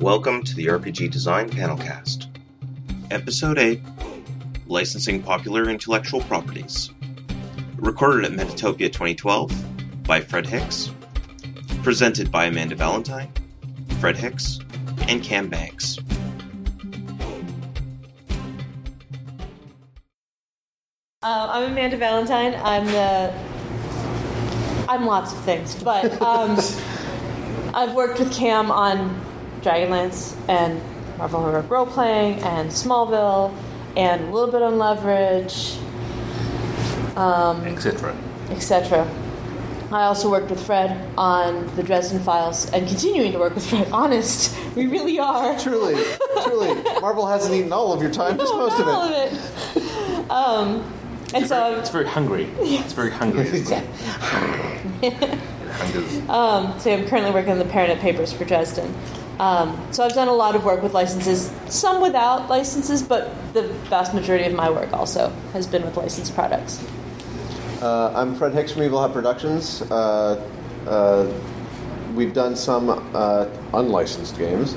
Welcome to the RPG Design Panelcast. Episode 8 Licensing Popular Intellectual Properties. Recorded at Metatopia 2012 by Fred Hicks. Presented by Amanda Valentine, Fred Hicks, and Cam Banks. Uh, I'm Amanda Valentine. I'm the. I'm lots of things, but um, I've worked with Cam on Dragonlance and Marvel Heroic Role Playing and Smallville and a little bit on Leverage, um, etc. etc. I also worked with Fred on the Dresden Files and continuing to work with Fred. Honest, we really are. Truly, truly, Marvel hasn't eaten all of your time, just most of All it. of it. Um, and It's so very, it's very hungry. It's very hungry. It hungers. Um, so I'm currently working on the Paranet papers for Dresden. Um, so I've done a lot of work with licenses, some without licenses, but the vast majority of my work also has been with licensed products. Uh, I'm Fred Hicks from Evil Hat Productions. Uh, uh, we've done some uh, unlicensed games.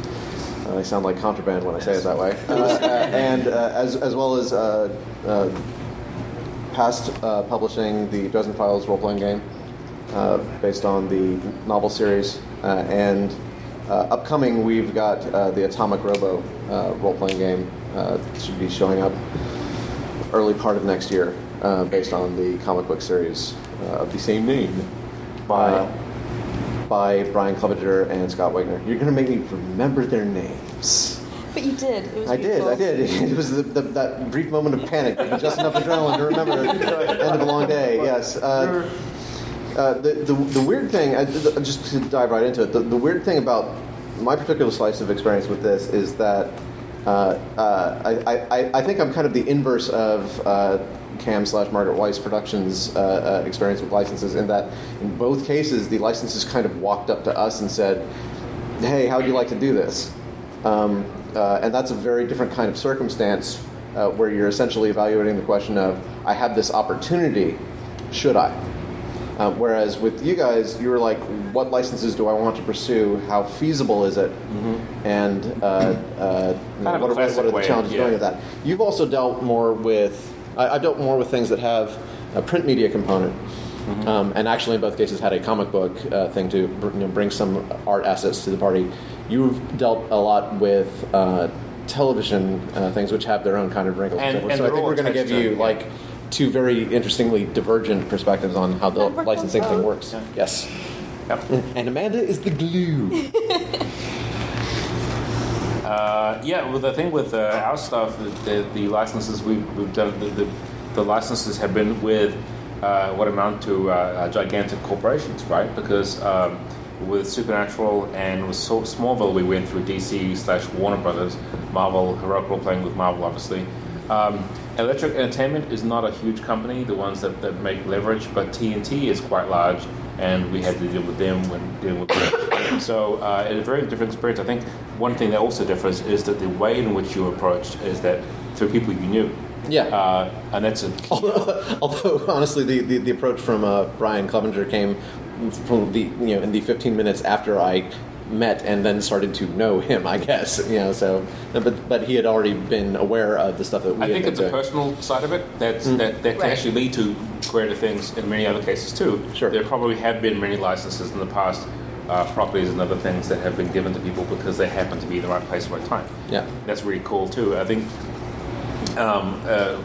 Uh, I sound like contraband when I say it that way. Uh, uh, and uh, as, as well as uh, uh, past uh, publishing the Dresden Files role playing game uh, based on the novel series. Uh, and uh, upcoming, we've got uh, the Atomic Robo uh, role playing game. Uh, should be showing up early part of next year, uh, based on the comic book series uh, of the same name by by Brian Clevenger and Scott Wegener. You're going to make me remember their names. But you did. It was I did. I did. It was the, the, that brief moment of panic, just enough adrenaline to remember the end of a long day. Yes. Uh, uh, the, the, weird thing, th- th- just to dive right into it, the, the weird thing about my particular slice of experience with this is that uh, uh, I, I, I think I'm kind of the inverse of uh, Cam slash Margaret Weis Productions' uh, experience with licenses, in that in both cases, the licenses kind of walked up to us and said, Hey, how would you like to do this? Um, and that's a very different kind of circumstance where you're essentially evaluating the question of, I have this opportunity, should I? Uh, whereas with you guys, you were like, what licenses do I want to pursue? How feasible is it? And uh, uh, Kind of what, are, what are the challenges yeah. going with that? You've also dealt more with, I, I've dealt more with things that have a print media component. Um, and actually, in both cases, had a comic book uh, thing to you know, bring some art assets to the party. You've dealt a lot with uh, television uh, things, which have their own kind of wrinkles. And- so I think we're going to give you like two very interestingly divergent perspectives on how the I've worked on licensing thing works. Yeah. Yes, Yep. and Amanda is the glue. Uh, yeah, well, the thing with uh, our stuff, the, the, the licenses we've, we've done, the, the, the licenses have been with uh, what amount to uh, uh, gigantic corporations, right? Because um, with Supernatural and with so- Smallville, we went through DC slash Warner Brothers, Marvel, Heroic Role Playing with Marvel, obviously. Um, Electric Entertainment is not a huge company, the ones that, that make leverage, but TNT is quite large, and we had to deal with them when dealing with leverage. so, uh, it's a very different experience. I think one thing that also differs is that the way in which you approached is that through people you knew. Yeah. Uh, and that's a Although honestly, the, the, the approach from uh, Brian Clevenger came from the you know in the 15 minutes after I met and then started to know him. I guess you know so, but but he had already been aware of the stuff that we. I think been it's a doing. personal side of it that's, that, that can Right. actually lead to greater things in many other cases too. Sure. There probably have been many licenses in the past, uh, properties and other things that have been given to people because they happen to be in the right place at the right time. Yeah. That's really cool too. I think um, uh,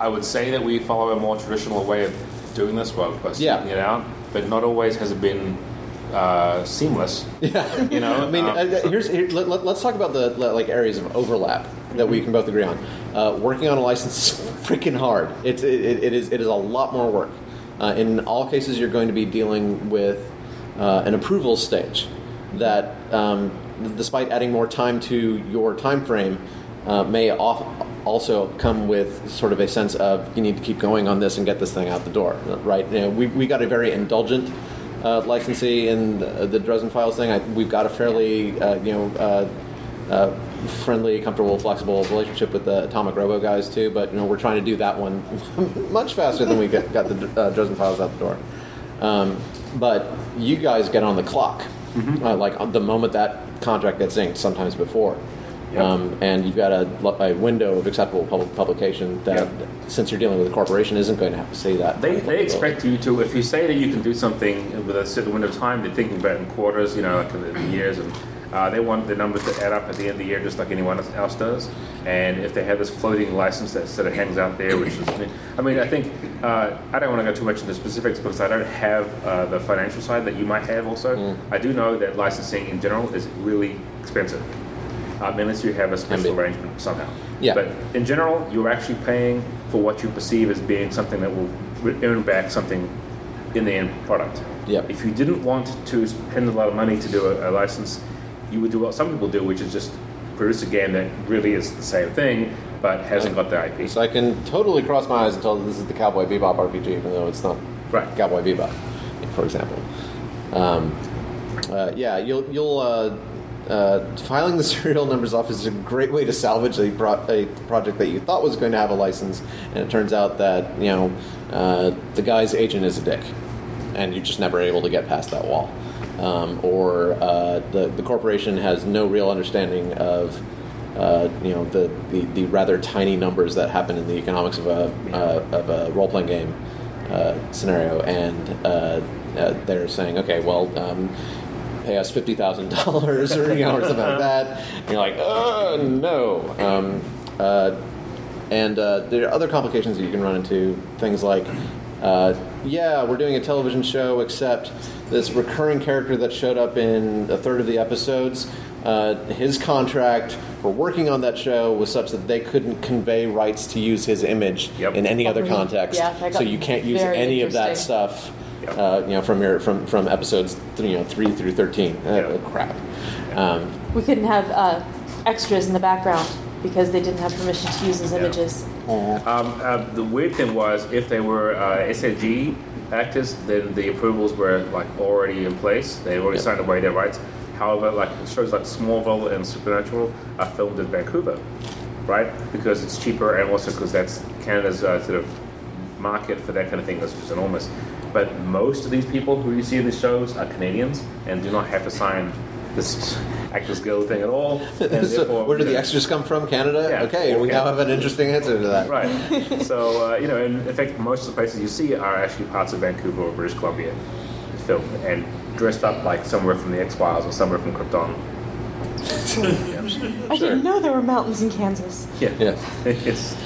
I would say that we follow a more traditional way of doing this, well, by Yeah. speaking it out, but not always has it been uh, seamless. Yeah. You know, I mean, um, here's here, let, us talk about the like areas of overlap that we can both agree on. Uh, working on a license is freaking hard. It's it, it, it is it is a lot more work. Uh, in all cases, you're going to be dealing with uh, an approval stage that, um, despite adding more time to your time frame, uh, may off, also come with sort of a sense of you need to keep going on this and get this thing out the door. Right? You know, we we got a very indulgent uh, licensee in the, the Dresden Files thing. I, we've got a fairly, uh, you know, uh, uh, friendly, comfortable, flexible relationship with the Atomic Robo guys too. But you know, we're trying to do that one much faster than we got, got the uh, Dresden Files out the door. Um, but you guys get on the clock uh, like the moment that contract gets inked, sometimes before. Yep. Um, and you've got a, a window of acceptable public publication that, Yep. since you're dealing with a corporation, isn't going to have to say that. They, they expect you to, if you say that you can do something with a certain window of time, they're thinking about in quarters, you know, like in the years, and uh, they want the numbers to add up at the end of the year, just like anyone else does. And if they have this floating license that sort of hangs out there, which is, I mean, I think uh, I don't want to go too much into specifics because I don't have uh, the financial side that you might have. Also, I do know that licensing in general is really expensive. Um, unless you have a special arrangement somehow. Yeah. But in general, you're actually paying for what you perceive as being something that will earn back something in the end product. Yep. If you didn't want to spend a lot of money to do a, a license, you would do what some people do, which is just produce a game that really is the same thing but hasn't got the IP. So I can totally cross my eyes and tell them this is the Cowboy Bebop RPG, even though it's not Right. Cowboy Bebop, for example. Um, uh, yeah, you'll you'll uh, uh, filing the serial numbers off is a great way to salvage a, pro- a project that you thought was going to have a license, and it turns out that you know uh, the guy's agent is a dick, and you're just never able to get past that wall. Um, or uh, the the corporation has no real understanding of uh, you know the, the, the rather tiny numbers that happen in the economics of a uh, of a role playing game uh, scenario, and they're saying, okay, well, um, pay us fifty thousand dollars or you know or something like that. And you're like, oh no. Um, uh, and uh, there are other complications that you can run into. Things like, uh, yeah, we're doing a television show, except this recurring character that showed up in a third of the episodes. Uh, his contract for working on that show was such that they couldn't convey rights to use his image Yep. in any other Mhm. context. Yeah, so you can't use any of that stuff. Yep. Uh, you know, from your from from episodes th- you know three through thirteen. Uh, Yep. Crap. Um, We couldn't have uh, extras in the background because they didn't have permission to use those Yeah. images. Um, uh, the weird thing was, if they were uh, SAG actors, then the approvals were like already in place. They already Yeah. signed away their rights. However, like shows like Smallville and Supernatural are filmed in Vancouver, right? Because it's cheaper, and also because that's Canada's uh, sort of market for that kind of thing is just enormous. But most of these people who you see in these shows are Canadians and do not have to sign this Actors Guild thing at all. And so therefore, where do the extras come from? Canada. Yeah. Okay, we now have an interesting answer to that. Right. so, uh, you know, in fact, most of the places you see are actually parts of Vancouver or British Columbia filmed and dressed up like somewhere from the X Files or somewhere from Krypton. I didn't know there were mountains in Kansas. Yeah. Yeah. yes.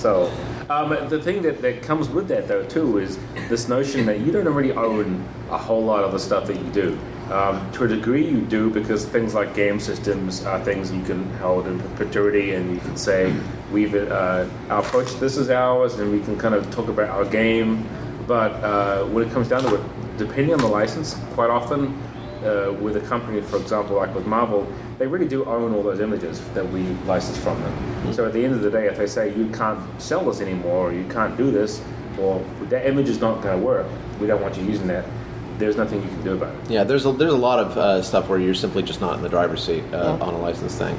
So, um, the thing that, that comes with that, though, too, is this notion that you don't already own a whole lot of the stuff that you do. Um, to a degree, you do because things like game systems are things you can hold in perpetuity, and you can say, "We've uh, our approach. This is ours," and we can kind of talk about our game. But uh, when it comes down to it, depending on the license, quite often uh, with a company, for example, like with Marvel, they really do own all those images that we license from them. So at the end of the day, if they say you can't sell this anymore, or you can't do this, or that image is not going to work, we don't want you using that. There's nothing you can do about it. Yeah, there's a, there's a lot of uh, stuff where you're simply just not in the driver's seat uh, Yeah. on a license thing.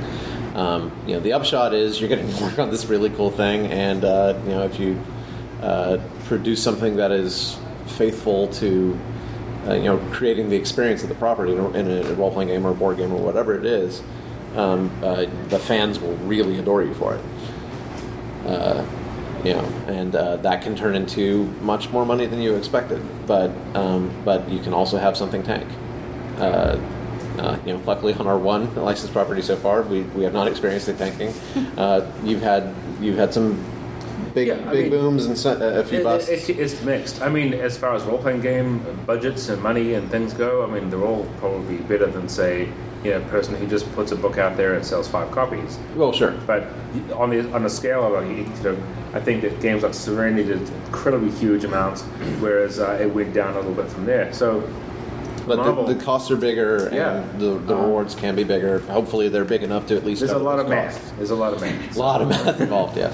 Um, you know, the upshot is you're going to work on this really cool thing, and uh, you know, if you uh, produce something that is faithful to uh, you know creating the experience of the property in a, in a role playing game or a board game or whatever it is, um, uh, the fans will really adore you for it. Uh, you know, and uh, that can turn into much more money than you expected. But um, but you can also have something tank. Uh, uh, you know, luckily on our one licensed property so far, we, we have not experienced it tanking. Uh, you've had you've had some big Yeah, big mean, booms and so, a few It- busts. it- it's mixed. I mean, as far as role playing game budgets and money and things go, I mean, they're all probably better than, say, you know, a person who just puts a book out there and sells five copies. well, sure. But on the on the scale of like, you know, I think that games like Serenity did incredibly huge amounts, whereas uh, it went down a little bit from there. So, But Marvel- the, the costs are bigger, Yeah. and the, the Uh, rewards can be bigger. Hopefully, they're big enough to at least. there's a lot of costs. math. There's a lot of math. A lot of math involved. Yes.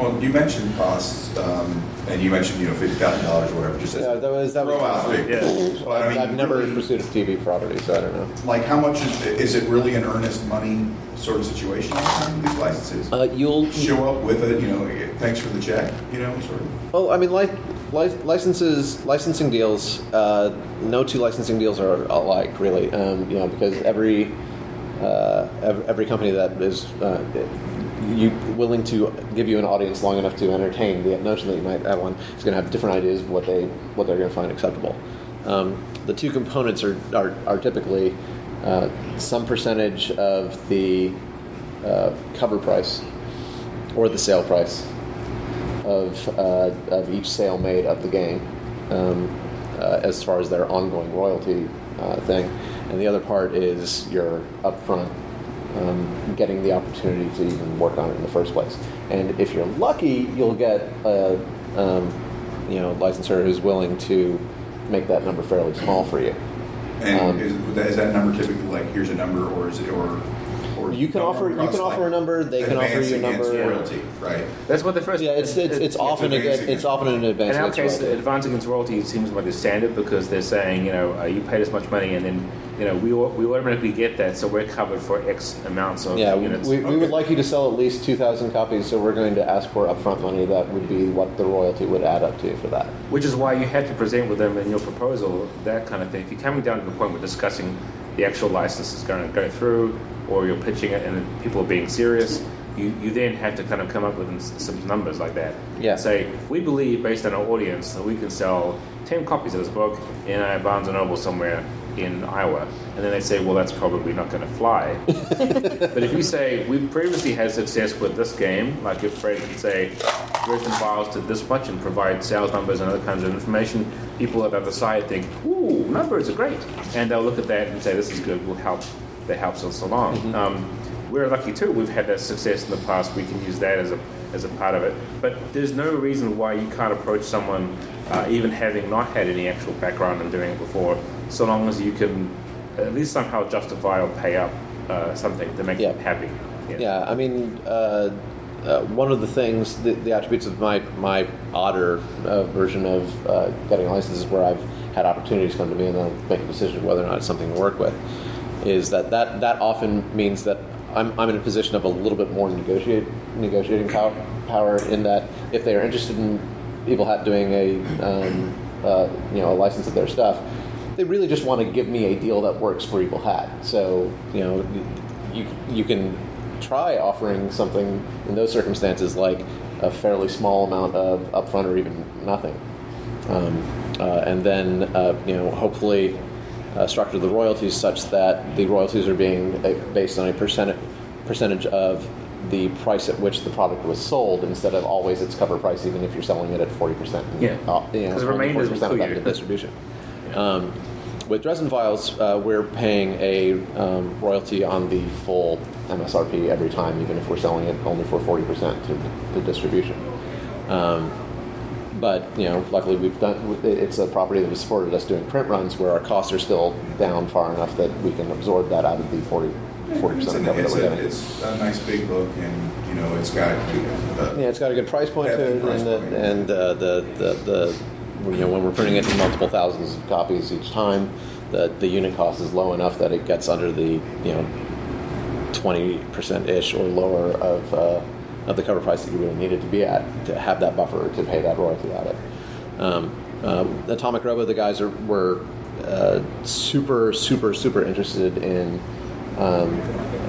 Well, you mentioned costs, um, and you mentioned, you know, fifty thousand dollars or whatever, just as Yeah, that was that throw was. out figure. Yeah. But I mean, I've never really, pursued a TV property, so I don't know. Like, how much is, is it really an earnest money sort of situation all the time with these licenses? Uh, you'll Show up with it, you know, thanks for the check, you know, sort of. Well, I mean, like licenses, licensing deals. Uh, no two licensing deals are alike, really. Um, you know, because every uh, every company that is uh, you willing to give you an audience long enough to entertain the notion that you might have one is going to have different ideas of what they what they're going to find acceptable. Um, the two components are are, are typically uh, some percentage of the uh, cover price or the sale price of, uh, of each sale made of the game um, uh, as far as their ongoing royalty uh, thing. And the other part is your upfront um, getting the opportunity to even work on it in the first place. And if you're lucky, you'll get a um, you know licensor who's willing to make that number fairly small for you. And Um, is, that, is that number typically like here's a number, or is it or or You can offer- you can across, offer a number, they can offer you a number. royalty, right? That's what the first. Yeah, it's it's, it's often a advancing it's often an advance. In our case, royalty. the advance against royalty seems like the standard because they're saying, you know, uh, you paid us much money, and then, you know, we we automatically get that, so we're covered for X amounts of Yeah, we, units. we, we Okay. would like you to sell at least 2,000 copies, so we're going to ask for upfront money that would be what the royalty would add up to for that. Which is why you had to present with them in your proposal that kind of thing. If you're coming down to the point where discussing the actual license is going to go through, or you're pitching it and people are being serious, you, you then have to kind of come up with some numbers like that. Yeah. Say, we believe based on our audience that we can sell 10 copies of this book in a Barnes & Noble somewhere in Iowa. And then they say, well, that's probably not going to fly. but if you say, we've previously had success with this game, like if Fred could say, Dresden Files did this much and provide sales numbers and other kinds of information, people at the other side think, ooh, numbers are great. And they'll look at that and say, this is good, We'll help, that helps us along. Um, we're lucky too, we've had that success in the past, we can use that as a, as a part of it. But there's no reason why you can't approach someone, uh, even having not had any actual background in doing it before, so long as you can at least somehow justify or pay up uh, something to make Yeah. them happy. Yeah, I mean, uh, uh, one of the things, the, the attributes of my my odder uh, version of uh, getting a license is where I've had opportunities come to me and then I'll make a decision whether or not it's something to work with. Is that that that often means that I'm, I'm in a position of a little bit more negotiate negotiating power, power in that if they are interested in Hat doing a um, uh, you know a license of their stuff, they really just want to give me a deal that works for Evil Hat. So you know you you can try offering something in those circumstances like a fairly small amount of upfront or even nothing, um, uh, and then uh, you know hopefully uh, structure the royalties such that the royalties are being uh, based on a percentage percentage of the price at which the product was sold instead of always its cover price, even if you're selling it at forty percent. Yeah. uh, you know, 'Cause the only remainder is 40% of that distribution. Um, with Dresden Files, uh, we're paying a um, royalty on the full MSRP every time, even if we're selling it only for 40% to, the distribution. Um, but you know, luckily we've done. It's a property that has supported us doing print runs where our costs are still down far enough that we can absorb that out of the 40 It's, percent cover that it's, we're a, getting. it's a nice big book, and you know it's got uh, Yeah, it's got a good price point to it, and, the, and uh, the, the the you know when we're printing it in multiple thousands of copies each time, the the unit cost is low enough that it gets under the you know twenty percent ish or lower of uh, of the cover price that you really need it to be at to have that buffer to pay that royalty out of. Um, um, Atomic Robo, the guys are were uh, super super super interested in um,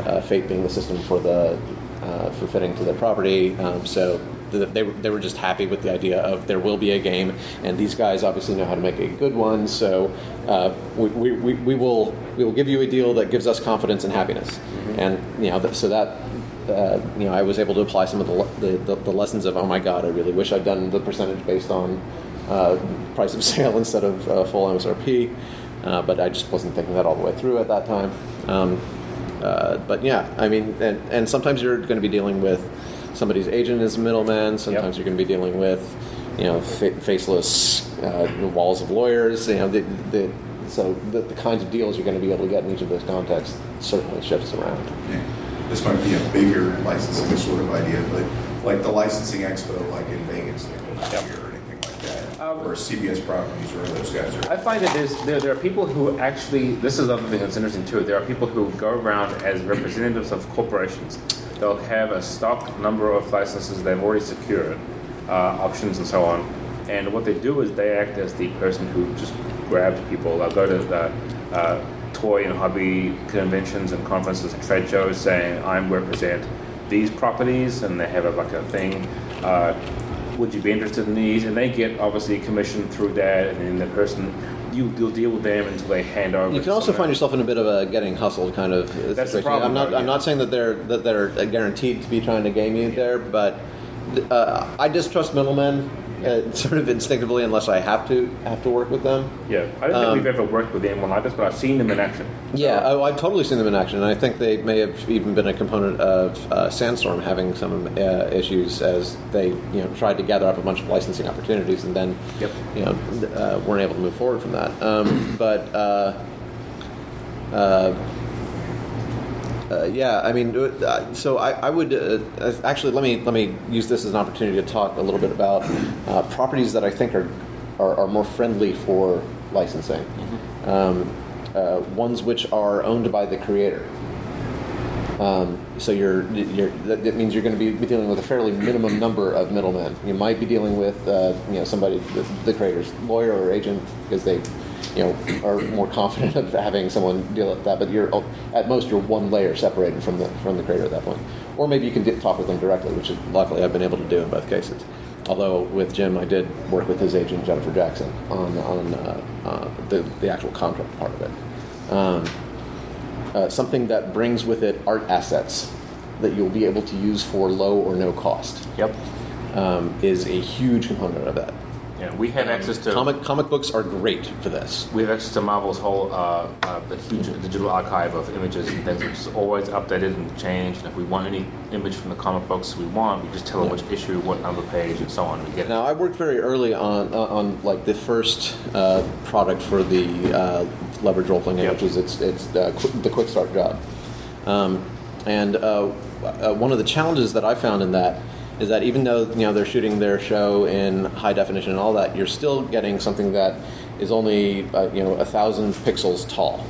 uh, Fate being the system for the uh, for fitting to their property. Um, so they were, they were just happy with the idea of there will be a game, and these guys obviously know how to make a good one. So uh, we, we, we, we will we will give you a deal that gives us confidence and happiness, and you know th- so that. Uh, you know, I was able to apply some of the, le- the, the, the lessons of, oh my God, I really wish I'd done the percentage based on uh, price of sale instead of uh, full MSRP. Uh, but I just wasn't thinking that all the way through at that time. Um, uh, but yeah, I mean, and, and sometimes you're going to be dealing with somebody's agent is a middleman. Sometimes you're going to be dealing with, you know, fa- faceless uh, walls of lawyers. You know, the, the, so the, the kinds of deals you're going to be able to get in each of those contexts certainly shifts around. yeah, this might be a bigger licensing sort of idea, but like the licensing expo, like in Vegas, they hold here or anything like that, Um, or CBS properties, or those guys are. I find that there's, there, there are people who actually, this is another thing that's interesting too, there are people who go around as representatives of corporations. They'll have a stock number of licenses they've already secured, uh, options and so on, And what they do is they act as the person who just grabs people. They'll go to the uh, toy and hobby conventions and conferences and trade shows saying, I'm represent these properties, and they have a, like a thing. Uh, would you be interested in these? And they get obviously commission through that, and then the person you you'll deal with them until they hand over. You can also find yourself in a bit of a getting hustled kind of That's the situation. problem, I'm not. I'm yeah. not saying that they're that they're guaranteed to be trying to game you there, but uh, I distrust middlemen uh, sort of instinctively unless I have to have to work with them. Yeah, I don't Um, think we've ever worked with anyone like this, but I've seen them in action. Yeah, oh, I've totally seen them in action, and I think they may have even been a component of uh, Sandstorm having some uh, issues as they you know tried to gather up a bunch of licensing opportunities and then Yep. you know uh, weren't able to move forward from that. Um, but uh, yeah, I mean, uh, so I, I would uh, actually let me let me use this as an opportunity to talk a little bit about uh, properties that I think are, are are more friendly for licensing. Um, uh, ones which are owned by the creator. Um, so you're, you're that, that means you're going to be dealing with a fairly minimum number of middlemen. You might be dealing with uh, you know somebody the, the creator's lawyer or agent because they you know are more confident of having someone deal with that. But you're at most you're one layer separated from the from the creator at that point. Or maybe you can talk with them directly, which is luckily I've been able to do in both cases. Although with Jim, I did work with his agent Jennifer Jackson on on uh, uh, the the actual contract part of it. Um, uh, something that brings with it art assets that you'll be able to use for low or no cost Yep. um, is a huge component of that. Yeah, we have access to Comic comic books are great for this. We have access to Marvel's whole uh, uh, the huge digital archive of images and things, which is always updated and changed. And if we want any image from the comic books we want, we just tell them Yeah. which issue, what number page, and so on. We get it. Now, I worked very early on uh, on like the first uh, product for the uh, leverage role playing game, Yep. which is it's it's uh, qu- the quick start job. Um, and uh, uh, one of the challenges that I found in that is that even though you know they're shooting their show in high definition and all that, you're still getting something that is only uh, you know a thousand pixels tall,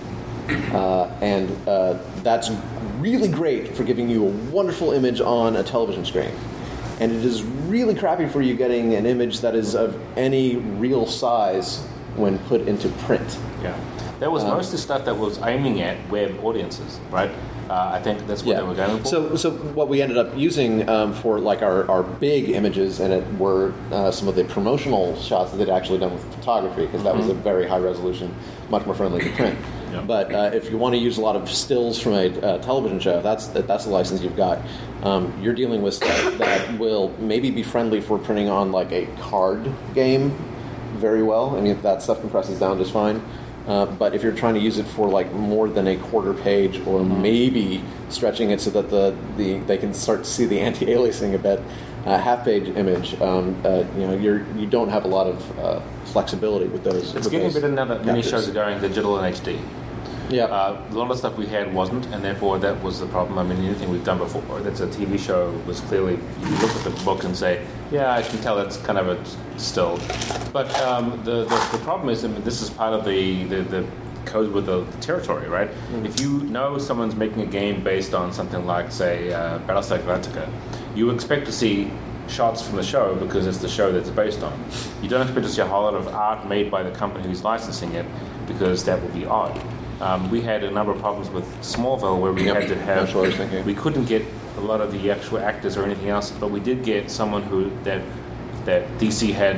uh, and uh, that's really great for giving you a wonderful image on a television screen. And it is really crappy for you getting an image that is of any real size when put into print. Yeah, that was Um, mostly stuff that was aiming at web audiences, right? Uh, I think that's what they were going for. So, so what we ended up using um, for like our, our big images in it were uh, some of the promotional shots that they'd actually done with photography because that was a very high resolution, much more friendly to print. Yeah. But uh, if you want to use a lot of stills from a uh, television show, that's that's the license you've got. Um, you're dealing with stuff that will maybe be friendly for printing on like a card game very well. I mean, that stuff compresses down just fine. Uh, but if you're trying to use it for like more than a quarter page, or maybe stretching it so that the, the they can start to see the anti-aliasing a bit, uh, half-page image, um, uh, you know, you're you don't have a lot of uh, flexibility with those. it's with getting those better now that many shows are going digital and HD. Yeah. Uh, a lot of the stuff we had wasn't, and therefore that was the problem. I mean, anything we've done before that's a TV show was clearly you look at the book and say, "Yeah, I can tell it's kind of a still." But um, the, the the problem is, I mean, this is part of the the, the code with the, territory, right? If you know someone's making a game based on something like, say, uh, Battlestar Galactica, you expect to see shots from the show because it's the show that it's based on. You don't expect to see a whole lot of art made by the company who's licensing it because that would be odd. Um, we had a number of problems with Smallville where we had to have that's what I was thinking. we couldn't get a lot of the actual actors or anything else, but we did get someone who that that DC had.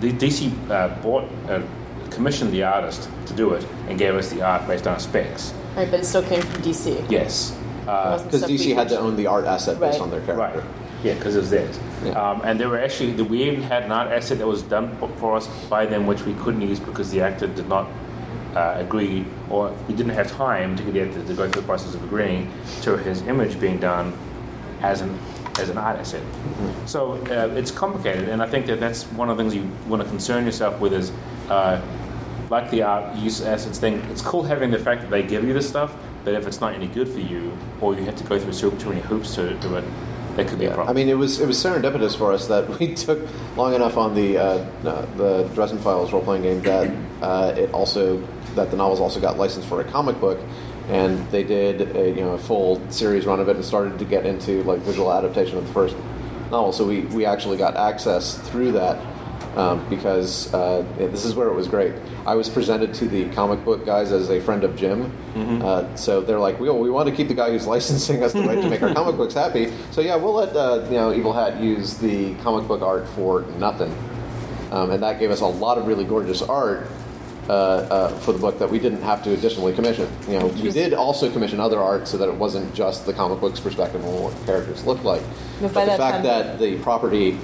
The DC uh, bought uh, commissioned the artist to do it and gave us the art based on specs. Right, but it still came from DC. Yes. It Uh, Because DC had to own the art asset based Right. on their character. Right. Yeah, because it was theirs. Yeah. Um, and there were actually, we even had an art asset that was done for- for us by them, which we couldn't use because the actor did not uh, agree, or we didn't have time to get actor to go through the process of agreeing to his image being done as an as an art asset. So uh, it's complicated, and I think that that's one of the things you want to concern yourself with is. Uh, like the art use assets thing, it's cool having the fact that they give you this stuff, but if it's not any good for you, or you have to go through too many hoops to do it, that could be a problem. I mean, it was it was serendipitous for us that we took long enough on the uh, uh, the Dresden Files role playing game that uh, it also that the novels also got licensed for a comic book, and they did a, you know a full series run of it and started to get into like visual adaptation of the first novel. So we, we actually got access through that um, because uh, yeah, this is where it was great. I was presented to the comic book guys as a friend of Jim. Uh, so they're like, we, we want to keep the guy who's licensing us the right to make our comic books happy. So yeah, we'll let uh, you know Evil Hat use the comic book art for nothing. Um, and that gave us a lot of really gorgeous art uh, uh, for the book that we didn't have to additionally commission. You know, we did also commission other art so that it wasn't just the comic book's perspective on what characters looked like. But But, the fact that the property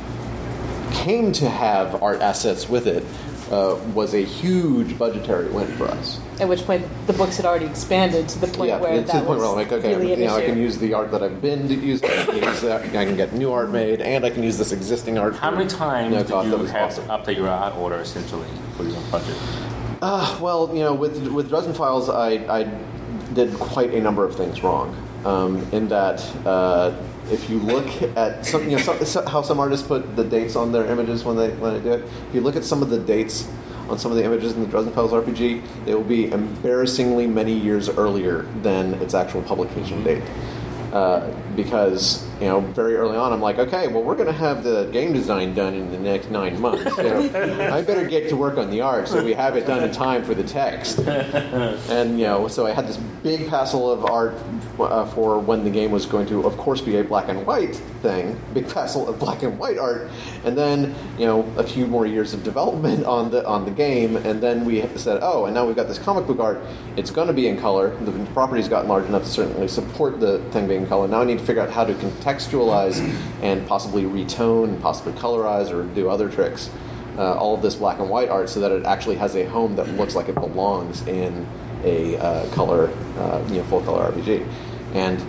came to have art assets with it uh, was a huge budgetary win for us. At which point the books had already expanded to the point yeah, where to that the point was where I'm like, okay, really you know, I can use the art that I've been using. I can, use that, I can get new art made, and I can use this existing art. How many times no did cost. you That have awesome. to update your art order essentially for your budget? Uh, well, you know, with with Dresden Files, I, I did quite a number of things wrong. Um, in that, uh, if you look at some, you know, how some artists put the dates on their images when they when they do it. If you look at some of the dates on some of the images in the Dresden Files RPG, they will be embarrassingly many years earlier than its actual publication date. Uh, because you know, very early on, I'm like, okay, well, we're going to have the game design done in the next nine months. You know, I better get to work on the art so we have it done in time for the text. And you know, so I had this big passel of art uh, for when the game was going to, of course, be a black and white thing. Big passel of black and white art, and then you know, a few more years of development on the on the game, and then we said, oh, and now we've got this comic book art. It's going to be in color. The property's gotten large enough to certainly support the thing being color. Now I need to figure out how to contextualize and possibly retone, and possibly colorize, or do other tricks. Uh, all of this black and white art so that it actually has a home that looks like it belongs in a uh, color, uh, you know, full color RPG. And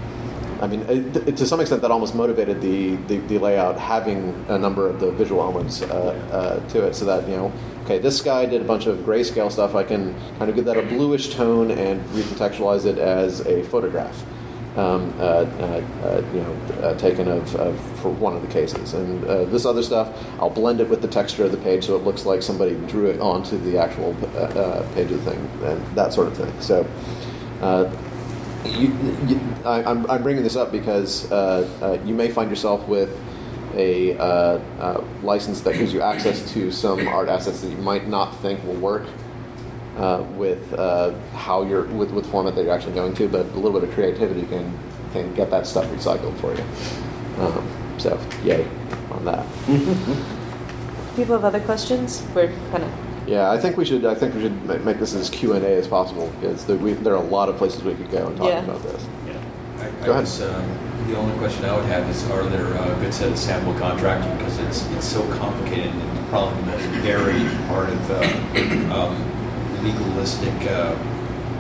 I mean, it, to some extent, that almost motivated the, the, the layout having a number of the visual elements uh, uh, to it, so that you know, okay, this guy did a bunch of grayscale stuff. I can kind of give that a bluish tone and recontextualize it as a photograph. Um, uh, uh, uh, you know, taken of, of for one of the cases, and this other stuff, I'll blend it with the texture of the page so it looks like somebody drew it onto the actual page of the thing, and that sort of thing. So, you, you, I, I'm, I'm bringing this up because uh, uh, you may find yourself with a uh, license that gives you access to some art assets that you might not think will work uh, with uh, how you're with with format that you're actually going to, but a little bit of creativity can can get that stuff recycled for you. Um, so, yay on that. People have other questions? We're kind of. Yeah, I think we should. I think we should make this as Q and A as possible because there, we, there are a lot of places we could go and talk Yeah. about this. I, I Go ahead. guess, um, the only question I would have is, are there a good set of sample contracts because it's it's so complicated and the problem is very part of uh, um, legalistic uh,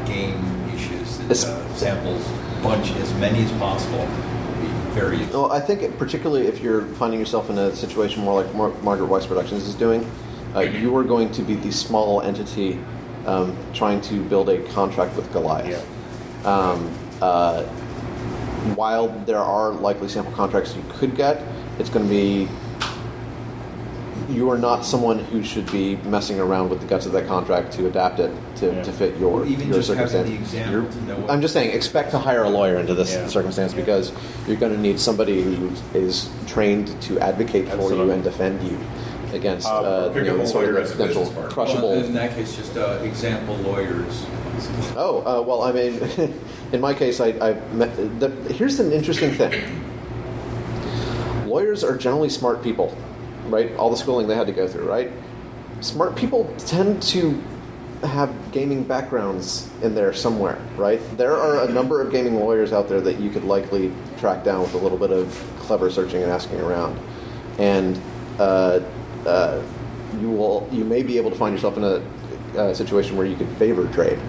game issues that uh, samples bunch as many as possible very. Well, I think particularly if you're finding yourself in a situation more like Mar- Margaret Weis Productions is doing, uh, you are going to be the small entity um, trying to build a contract with Goliath. Um, uh, while there are likely sample contracts you could get, it's going to be you are not someone who should be messing around with the guts of that contract to adapt it to, Yeah. to fit your, Or even your just circumstance. the You're- to I'm just saying, expect to hire a lawyer into this Yeah. circumstance because you're going to need somebody who is trained to advocate for you and defend you against Uh, uh, pick you know, sort of lawyer potential crushable. Well, in that case, just uh, example lawyers. Oh, uh, well, I mean, in my case, I, I met, the, here's an interesting thing. Lawyers are generally smart people, right? All the schooling they had to go through, right? Smart people tend to have gaming backgrounds in there somewhere, right? There are a number of gaming lawyers out there that you could likely track down with a little bit of clever searching and asking around, and uh, uh, you will you may be able to find yourself in a, uh situation where you could favor trade.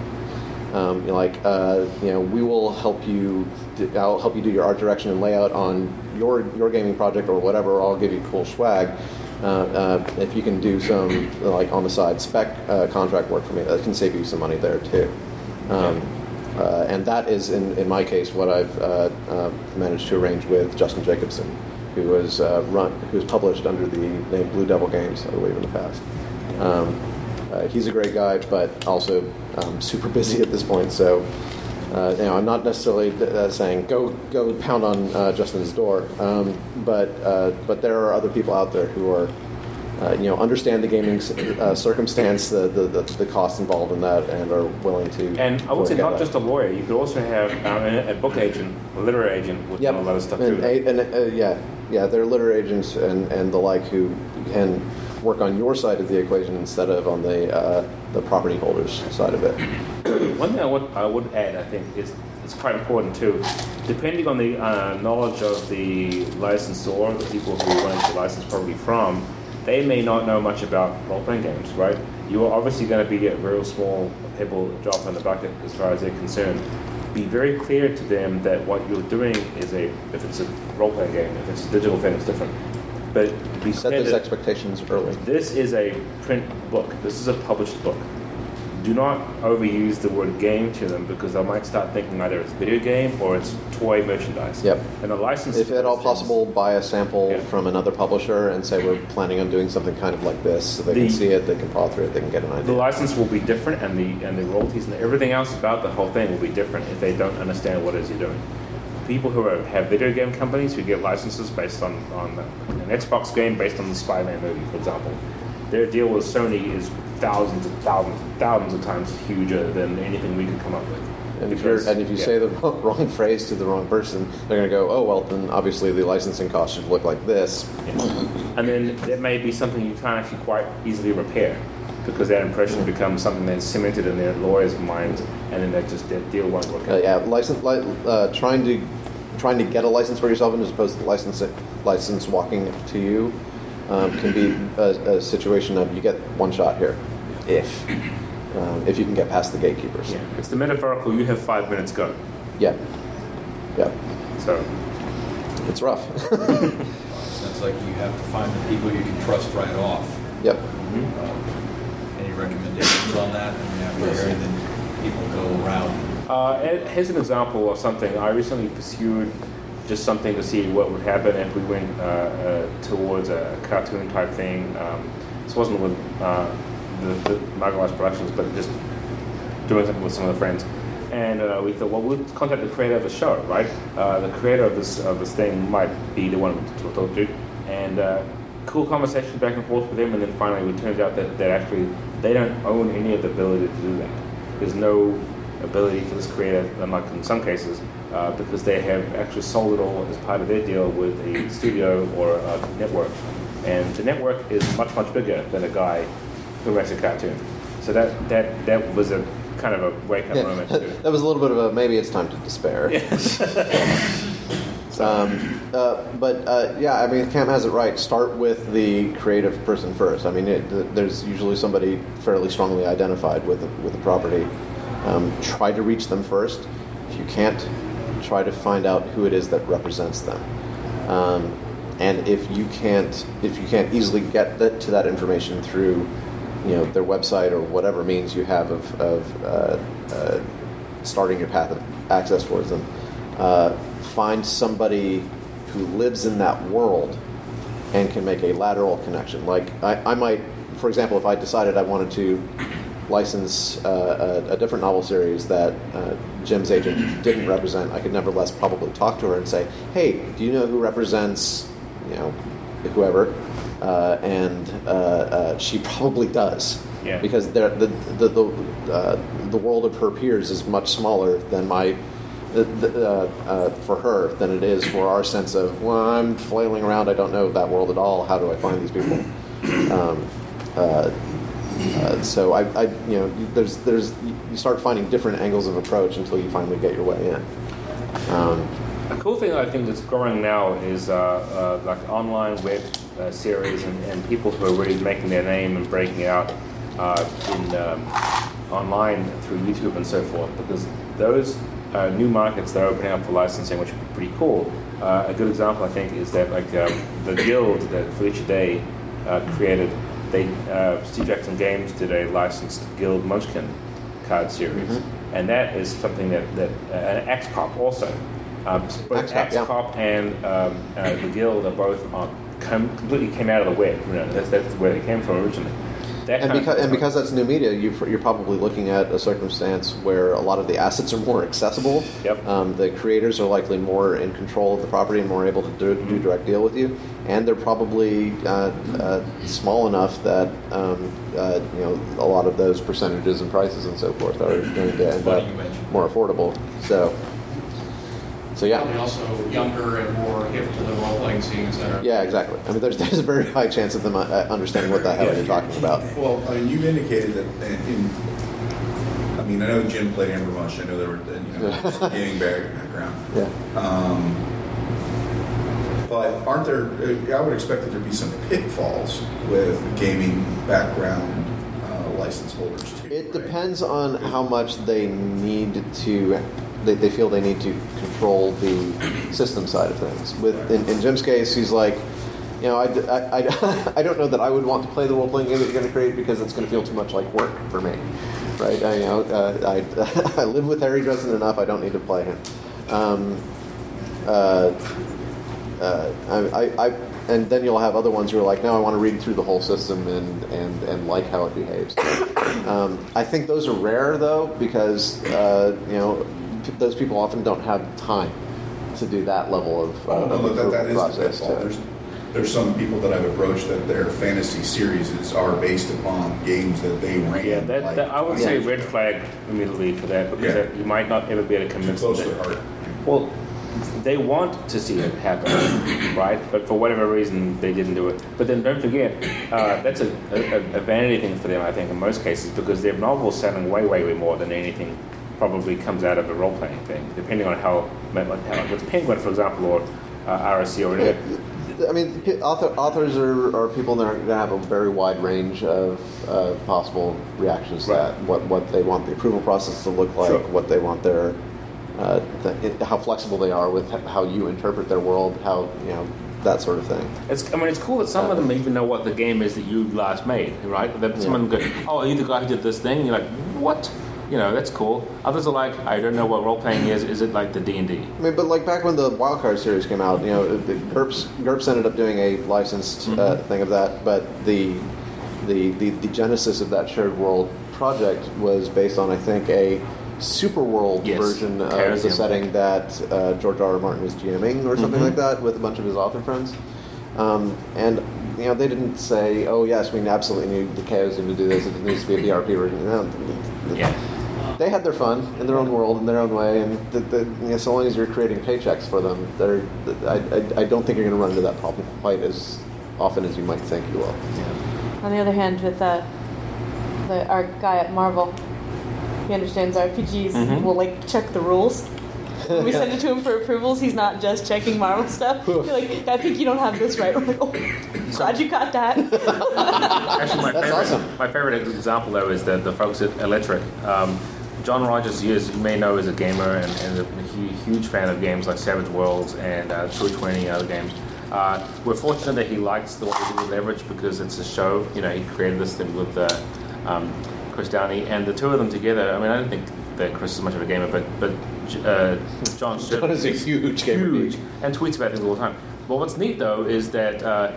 Um, you know, like uh, you know, we will help you. I'll help you do your art direction and layout on your your gaming project or whatever. I'll give you cool swag. Uh, uh, if you can do some like on the side spec uh, contract work for me, that can save you some money there too. Um, uh, and that is, in, in my case, what I've uh, managed to arrange with Justin Jacobson, who was run, who was published under the name Blue Devil Games, I believe, in the past. Um, he's a great guy, but also um, super busy at this point. So Uh, you know, I'm not necessarily uh, saying go go pound on uh, Justin's door, um, but uh, but there are other people out there who are, uh, you know, understand the gaming uh, circumstance, the, the, the the cost involved in that, and are willing to. And I would say not just a lawyer. You could also have a, book agent, a literary agent, would Yep. a lot of stuff and, too. and uh, yeah, yeah, they're literary agents and, and the like who can work on your side of the equation instead of on the uh, the property holders side of it. One thing I would, I would add, I think, is it's quite important too. Depending on the uh, knowledge of the licensor, the people who run to license property from, they may not know much about role-playing games, right? You are obviously going to be a real small pebble drop in the bucket as far as they're concerned. Be very clear to them that what you're doing is a, if it's a role-playing game, if it's a digital thing, it's different. But we Set those expectations early. this is a print book. This is a published book. Do not overuse the word game to them because they might start thinking either it's video game or it's toy merchandise. Yep. And a license. If at all possible, buy a sample Yeah. from another publisher and say we're planning on doing something kind of like this, so they The- can see it, they can paw through it, they can get an idea. The license will be different, and the and the royalties and everything else about the whole thing will be different if they don't understand what it is you're doing. People who are, have video game companies who get licenses based on, on an Xbox game based on the Spider-Man movie, for example, their deal with Sony is thousands and thousands and thousands of times huger than anything we could come up with. And if, you're, Because- and if you yeah. say the wrong, phrase to the wrong person, they're going to go, oh, well, then obviously the licensing cost should look like this. And then that may be something you can't actually quite easily repair because that impression becomes something that's cemented in their lawyers' minds, and then that just that deal won't work Uh, out. yeah, license, li- uh, trying to trying to get a license for yourself and as opposed to license license walking to you um, can be a, a situation of you get one shot here, if um, if you can get past the gatekeepers. Yeah, it's the metaphorical. You have five minutes go. yeah, yeah. So It's rough. Sounds like you have to find the people you can trust right off. yep. Um, Any recommendations on that? I mean, after hearing that people go around. Uh, here's an example of something I recently pursued. Just something to see what would happen if we went uh, uh, towards a cartoon type thing. Um, this wasn't with uh, the, the Productions, but just doing something with some of the friends. And uh, we thought, well, we'll contact the creator of the show, right? Uh, the creator of this of this thing might be the one to talk to. And cool conversation back and forth with them. And then finally, it turns out that, that actually they don't own any of the ability to do that. There's no ability for this creator, unlike in some cases, uh, because they have actually sold it all as part of their deal with a studio or a network. And the network is much, much bigger than a guy who makes a cartoon. So that, that, that was a kind of a wake up Yeah. moment, too. that was a little bit of a maybe it's time to despair. Um, uh, but uh, yeah, I mean, Cam has it right. Start with the creative person first. I mean, it, there's usually somebody fairly strongly identified with the, with the property. Um, try to reach them first. If you can't, try to find out who it is that represents them. Um, and if you can't, if you can't easily get that, to that information through, you know, their website or whatever means you have of, of uh, uh, starting your path of access towards them, uh, find somebody who lives in that world and can make a lateral connection. Like I, I might, for example, if I decided I wanted to license uh, a, a different novel series that uh, Jim's agent didn't represent, I could nevertheless probably talk to her and say, "Hey, do you know who represents, you know, whoever?" Uh, and uh, uh, she probably does. Yeah. Because the the the, uh, the world of her peers is much smaller than my the, the, uh, uh, for her than it is for our sense of well I'm flailing around I don't know that world at all how do I find these people um, uh, so I, I you know there's there's you start finding different angles of approach until you finally get your way in um, A cool thing I think that's growing now is uh, uh, like online web uh, series and, and people who are really making their name and breaking out uh, in um, online through YouTube and so forth. Because those uh, new markets that are opening up for licensing, which would be pretty cool. A good example, I think, is that like um, the guild that Felicia Day created. They uh, Steve Jackson Games did a licensed Guild Munchkin card series, and that is something that that uh, and Axe Cop also. Um, both Axe Cop, yeah. And um, uh, the Guild are both on, come, completely came out of the web. You know, that's, that's where they came from originally. That and because and because that's new media, you you're probably looking at a circumstance where a lot of the assets are more accessible. Yep. Um, the creators are likely more in control of the property and more able to do, Mm-hmm. do direct deal with you, and they're probably uh, uh, small enough that um, uh, you know a lot of those percentages and prices and so forth are going to end up more affordable. So, so yeah. Probably yeah. also younger and more hip to the role-playing scene, that are. Yeah, exactly. I mean, there's, there's a very high chance of them uh, understanding what the hell you're talking about. Well, I mean, you've indicated that in, in I mean, I know Jim played Amber Mush. I know there were, you know, gaming bag- background. Yeah. Um, but aren't there, uh, I would expect that there'd be some pitfalls with gaming background uh, license holders too. It right? depends on how much they need to. They, they feel they need to control the system side of things. With in, in Jim's case, he's like, you know, I, I, I, I don't know that I would want to play the role playing game that you're going to create because it's going to feel too much like work for me, right? I, you know, uh, I, I live with Harry Dresden enough. I don't need to play him. Um, uh, uh, I, I, I, and then you'll have other ones who are like, no, I want to read through the whole system and, and, and like how it behaves. Um, I think those are rare though, because uh, you know p- those people often don't have time to do that level of, uh, Oh, of no, that, approval that is the process. pitfall. There's, there's some people that I've approached that their fantasy series are based upon games that they ran. Yeah, that, like, that I would say red flag immediately for that because Yeah. that- you might not ever be able to Too convince close them. to heart. Well, they want to see it happen, right? But for whatever reason, they didn't do it. But then don't forget, uh, that's a, a, a vanity thing for them, I think, in most cases, because their novels selling way, way, way more than anything probably comes out of a role playing thing, depending on how, like, how with Penguin, for example, or uh, RSC or whatever. I mean, author, authors are, are people that are going to have a very wide range of uh, possible reactions to Right. that. What what they want the approval process to look like, Sure. what they want their, uh, th- how flexible they are with how you interpret their world, how you know that sort of thing. It's, I mean, it's cool that some of them even know what the game is that you last made, right? That some of them go, "Oh, are you the guy who did this thing?" You're like, "What?" You know, that's cool. Others are like, "I don't know what role playing is. Is it like the D and D?" I mean, but like back when the Wildcard series came out, you know, the GURPS, GURPS ended up doing a licensed uh, thing of that, but the, the the the genesis of that shared world project was based on, I think, a super world Yes, version of the Chaosium. setting that uh, George R. R. Martin was GMing or something like that with a bunch of his author friends, um, and. You know, they didn't say, "Oh yes, we absolutely need the Chaosium to do this. It needs to be a BRP version." No, Yeah. they had their fun in their own world in their own way, and the, the, you know, so long as you're creating paychecks for them, they're, I, I, I don't think you're going to run into that problem quite as often as you might think you will. On the other hand, with uh, the, our guy at Marvel, he understands RPGs. Mhm. Will like check the rules. When we send it to him for approvals, he's not just checking Marvel stuff. He's like, I think you don't have this right. We're like, oh, glad you caught that. Actually, my That's favorite, awesome. my favorite example though is the, the folks at Electric. Um, John Rogers, you, as you may know, is a gamer and, and a huge fan of games like Savage Worlds and uh, True 20 and other games. Uh, we're fortunate that he likes the way we do Leverage because it's a show. You know, he created this thing with uh, um, Chris Downey, and the two of them together. I mean, I don't think that Chris is much of a gamer, but but uh, John John is a huge gamer huge, and tweets about things all the time. But what's neat though is that uh,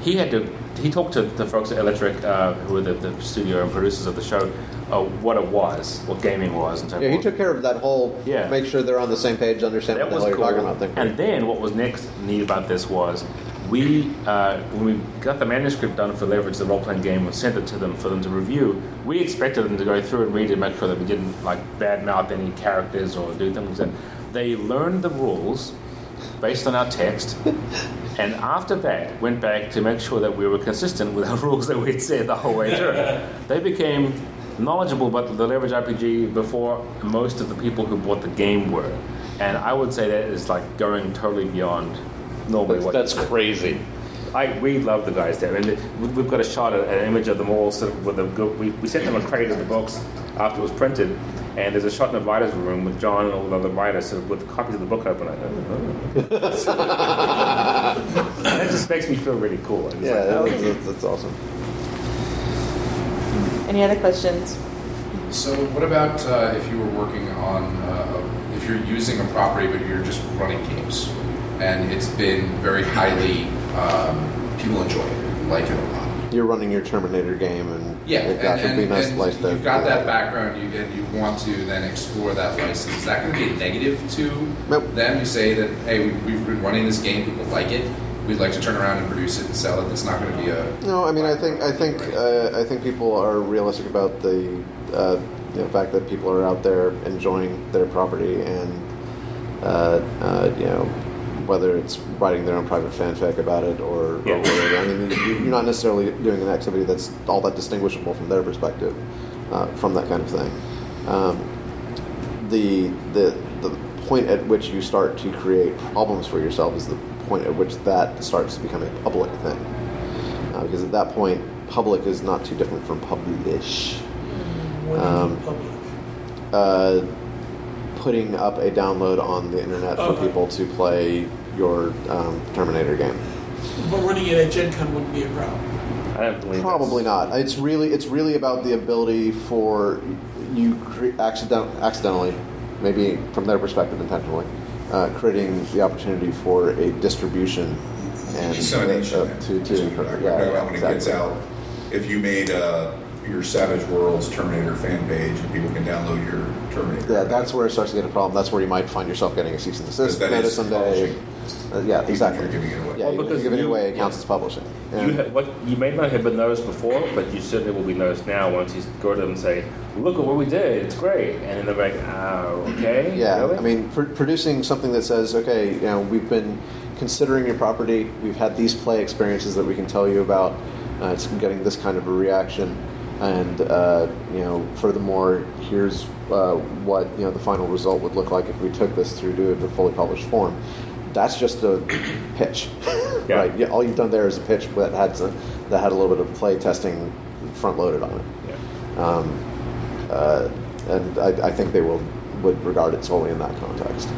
he had to he talked to the folks at Electric, uh, who were the, the studio and producers of the show, uh, what it was, what gaming was, Yeah, he took care of that whole, Yeah. make sure they're on the same page, understand That what the hell cool. you're talking about. Thing. And then what was next neat about this was we, uh, when we got the manuscript done for Leverage, the role playing game, and sent it to them for them to review, we expected them to go through and read it and make sure that we didn't like badmouth any characters or do things that they learned the rules based on our text. And after that, went back to make sure that we were consistent with our rules that we'd said the whole way through. they became knowledgeable about the Leverage RPG before most of the people who bought the game were. And I would say that is like going totally beyond normally what That's crazy. I, we love the guys there, and we- we've got a shot, at an image of them all sort of with a we, we sent them a crate of the books after it was printed, and there's a shot in the writers' room with John and all the other writers sort of with copies of the book open. Like. And that just makes me feel really cool. Yeah, like, oh, that's, that's, that's awesome. Any other questions? So, what about uh, if you were working on, uh, if you're using a property but you're just running games, and it's been very highly, um, people enjoy it, like it a lot. You're running your Terminator game, and Yeah, Like, gosh, and, it'd be nice and license you've got that background, you, and you want to then explore that license. Is that going to be a negative to Nope. them? You say that, hey, we, we've been running this game, people like it, we'd like to turn around and produce it and sell it. It's not going to be a No, I mean, I think I think Right. uh, I think people are realistic about the uh, know, fact that people are out there enjoying their property and uh, uh, you know whether it's writing their own private fanfic about it or, or whatever. I mean, you- you're not necessarily doing an activity that's all that distinguishable from their perspective uh, from that kind of thing. Um, the the the point at which you start to create problems for yourself is the point at which that starts to become a public thing. Uh, because at that point, public is not too different from publish. What Um, public? Uh, putting up a download on the internet for Okay. people to play your um, Terminator game. But running it at Gen Con wouldn't be a problem. I don't believe Probably not. It's really it's really about the ability for you cre- accident- accidentally, maybe from their perspective intentionally, uh, creating the opportunity for a distribution and dissemination. uh, then. to That's what to you're talking yeah, about yeah, when it gets exactly. out. If you made uh, your Savage Worlds Terminator fan page and people can download your Terminator. Yeah, that's where it starts to get a problem. That's where you might find yourself getting a cease and desist that notice someday. Uh, yeah, exactly. you're giving it away. Yeah, Well, even if you're giving it away, it counts as publishing. You, And- ha- what, you may not have been noticed before, but you certainly will be noticed now once you go to them and say, "Look at what we did! It's great!" And then they're like, "Oh, okay." Yeah, really?" I mean, pr- producing something that says, okay, you know, we've been considering your property, we've had these play experiences that we can tell you about, uh, it's getting this kind of a reaction, and uh, you know, furthermore, here's uh, what you know the final result would look like if we took this through to the fully published form. That's just a pitch, Yeah. right? Yeah, all you've done there is a pitch that had some, that had a little bit of play testing front loaded on it. Yeah. Um, uh, and I, I think they will would regard it solely in that context.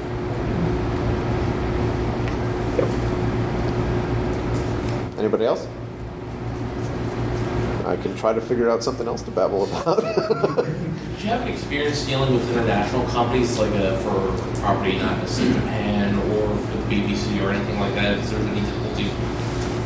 Anybody else? I can try to figure out something else to babble about. Do you have any experience dealing with international companies, like uh, for property not necessarily in Japan or for the BBC or anything like that? Is there any difficulties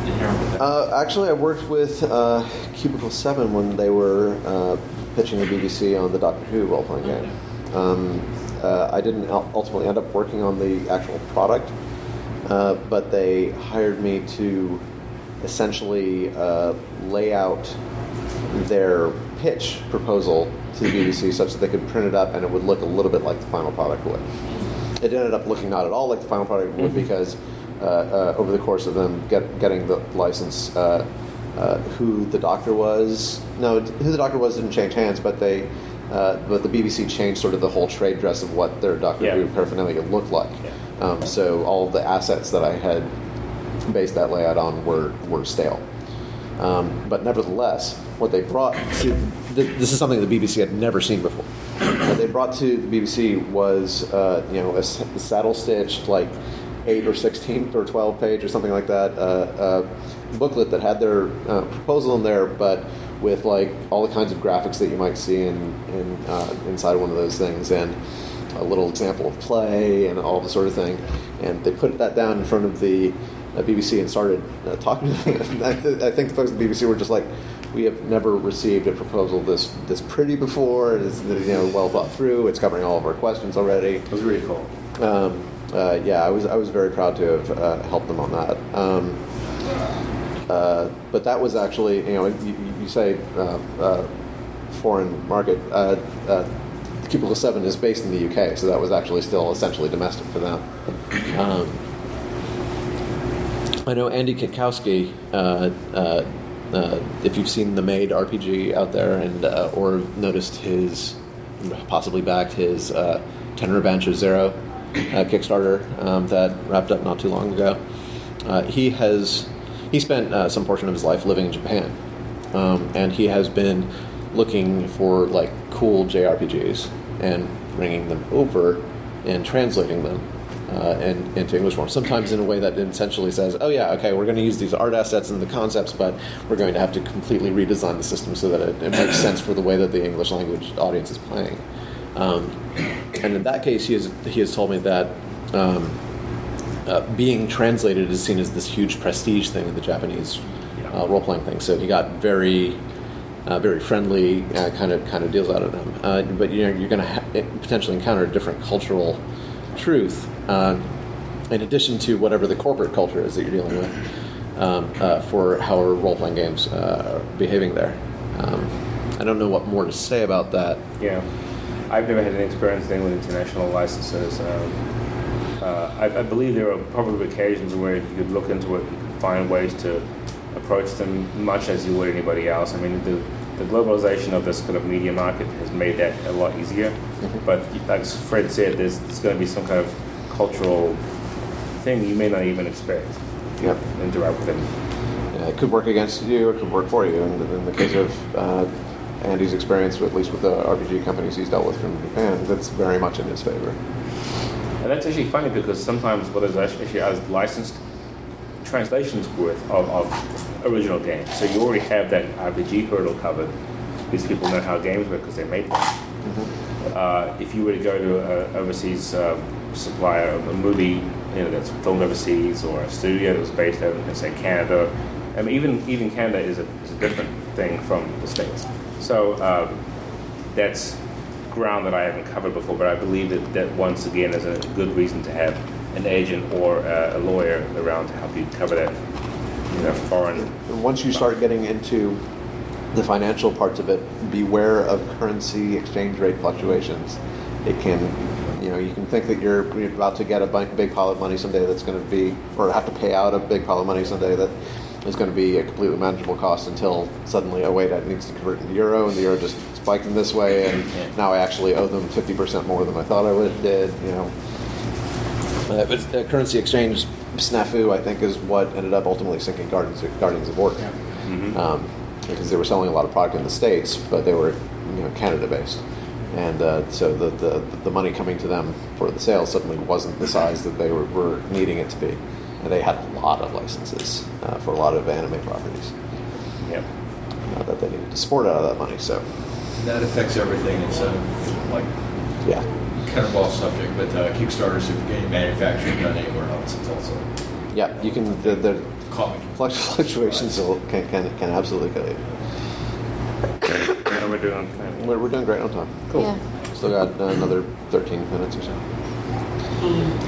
inherent with that? uh, actually, I worked with uh, Cubicle Seven when they were uh, pitching the BBC on the Doctor Who role playing game. Um, uh, I didn't ultimately end up working on the actual product, uh, but they hired me to essentially uh, lay out their pitch proposal to the BBC such that they could print it up and it would look a little bit like the final product would. It ended up looking not at all like the final product would because uh, uh, over the course of them get, getting the license, uh, uh, who the doctor was, no, who the doctor was didn't change hands, but they, uh, but the BBC changed sort of the whole trade dress of what their Doctor Yeah. Who paraphernalia looked like. Um, so all the assets that I had based that layout on were, were stale. Um, but nevertheless, what they brought to th- this is something the BBC had never seen before. What they brought to the BBC was uh, you know a, s- saddle stitched like eight or sixteen or twelve page or something like that uh, uh, booklet that had their uh, proposal in there, but with like all the kinds of graphics that you might see in, in uh, inside one of those things and a little example of play and all the sort of thing. And they put that down in front of the uh, BBC and started uh, talking to them. I, th- I think the folks at the BBC were just like, we have never received a proposal this this pretty before. It's you know well thought through. It's covering all of our questions already. it was really cool. Um, uh, yeah, I was I was very proud to have uh, helped them on that. Um, uh, but that was actually you know you, you say uh, uh, foreign market. Uh, uh, Cubicle Seven is based in the UK, so that was actually still essentially domestic for them. Um, I know Andy Kitkowski. Uh, uh, uh, if you've seen the Maid RPG out there, and or noticed his, possibly backed his uh, Tenra Bansho Zero Kickstarter um, that wrapped up not too long ago. He has he spent some portion of his life living in Japan, um, and he has been looking for like cool JRPGs and bringing them over and translating them uh, in, into English form. Sometimes in a way that essentially says, "Oh yeah, okay, we're going to use these art assets and the concepts, but we're going to have to completely redesign the system so that it, it makes sense for the way that the English language audience is playing." Um, and in that case, he has he has told me that. Um, uh, being translated is seen as this huge prestige thing in the Japanese uh, role playing thing. So he got very uh, very friendly uh, kind of kind of deals out of them. Uh, but you know, you're going to ha- potentially encounter a different cultural truth uh, in addition to whatever the corporate culture is that you're dealing with um, uh, for how are role playing games uh, are behaving there. Um, I don't know what more to say about that. Yeah, I've never had any experience dealing with international licenses. Um, uh, I, I believe there are probably occasions where you could look into it, you could find ways to approach them much as you would anybody else. I mean, the, the globalization of this kind of media market has made that a lot easier. But like Fred said, there's, there's going to be some kind of cultural thing you may not even expect. Yep. interact with them. Yeah, it could work against you, it could work for you. And in the case of uh, Andy's experience, at least with the RPG companies he's dealt with from Japan, that's very much in his favor. And that's actually funny because sometimes what is actually as licensed translations worth of, of original games. So you already have that RPG hurdle covered because people know how games work because they made them. Uh, if you were to go to an overseas uh, supplier of a movie you know, that's filmed overseas or a studio that was based out in, say, Canada, I mean, even, even Canada is a, is a different thing from the States. So um, that's ground that I haven't covered before, but I believe that, that once again is a good reason to have an agent or uh, a lawyer around to help you cover that, you know, foreign. And once you start getting into the financial parts of it, beware of currency exchange rate fluctuations. It can, you know, you can think that you're, you're about to get a big pile of money someday that's going to be, or have to pay out a big pile of money someday that is going to be a completely manageable cost until suddenly, oh wait, that needs to convert into euro, and the euro just spiked in this way, and now I actually owe them 50% more than I thought I would have did, you know. Uh, but the currency exchange snafu, I think, is what ended up ultimately sinking Guardians, Guardians of Order. Um, because they were selling a lot of product in the states, but they were, you know, Canada based, and uh, so the, the the money coming to them for the sales suddenly wasn't the size that they were, were needing it to be, and they had a lot of licenses uh, for a lot of anime properties Yep. uh, that they needed to support out of that money. So, That affects everything. It's uh, like yeah, kind of off subject, but uh, Kickstarters, if you're getting manufacturing done anywhere else, it's also yeah, you can the, the comic. fluctuations will, can, can can absolutely kill you. How we're doing on time? We're, we're doing great on time. Cool. Yeah. Still got uh, another 13 minutes or so. Um,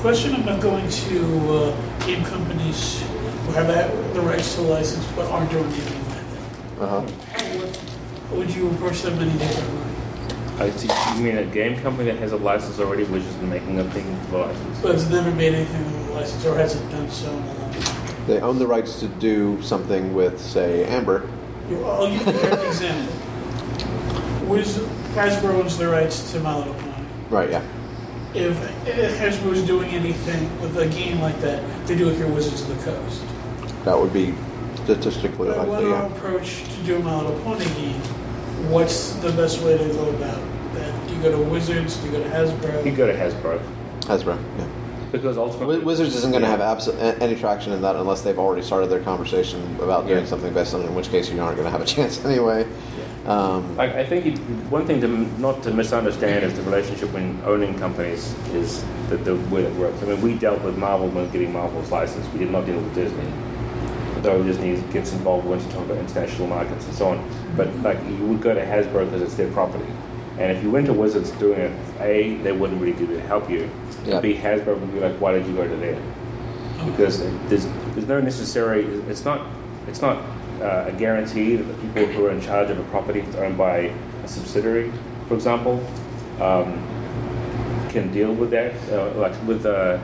question about going to uh, game companies who have that, the rights to license but aren't doing anything with Uh huh. it. Would, would you approach them any differently? I see. You mean a game company that has a license already, which is making a thing for the license? But it's never made anything with a license or hasn't done so in a long time. They own the rights to do something with, say, Amber. You- I'll give you an example. Wiz, Hasbro owns the rights to My Little Pony. Right. Yeah. If, if Hasbro is doing anything with a game like that, they do it through Wizards of the Coast. That would be statistically But likely. one Yeah. approach to do a My Little Pony game, what's the best way to go about that? Do you go to Wizards? Do you go to Hasbro? You go to Hasbro Hasbro. Yeah. because ultimately Wizards isn't going to have abso- a- any traction in that unless they've already started their conversation about doing Yeah. something based on it. In which case, you aren't going to have a chance anyway. Um, I, I think it, one thing to not to misunderstand is the relationship when owning companies is the, the way it works. I mean, we dealt with Marvel when getting Marvel's license. We did not deal with Disney. Though Disney gets involved when you talk about international markets and so on. But like you would go to Hasbro because it's their property. And if you went to Wizards doing it, A, they wouldn't really do to help you. Yeah. B, Hasbro would be like, why did you go to there? because there's there's no necessary. It's not it's not uh, a guarantee that the people who are in charge of a property that's owned by a subsidiary, for example, um, can deal with that. Uh, like with uh,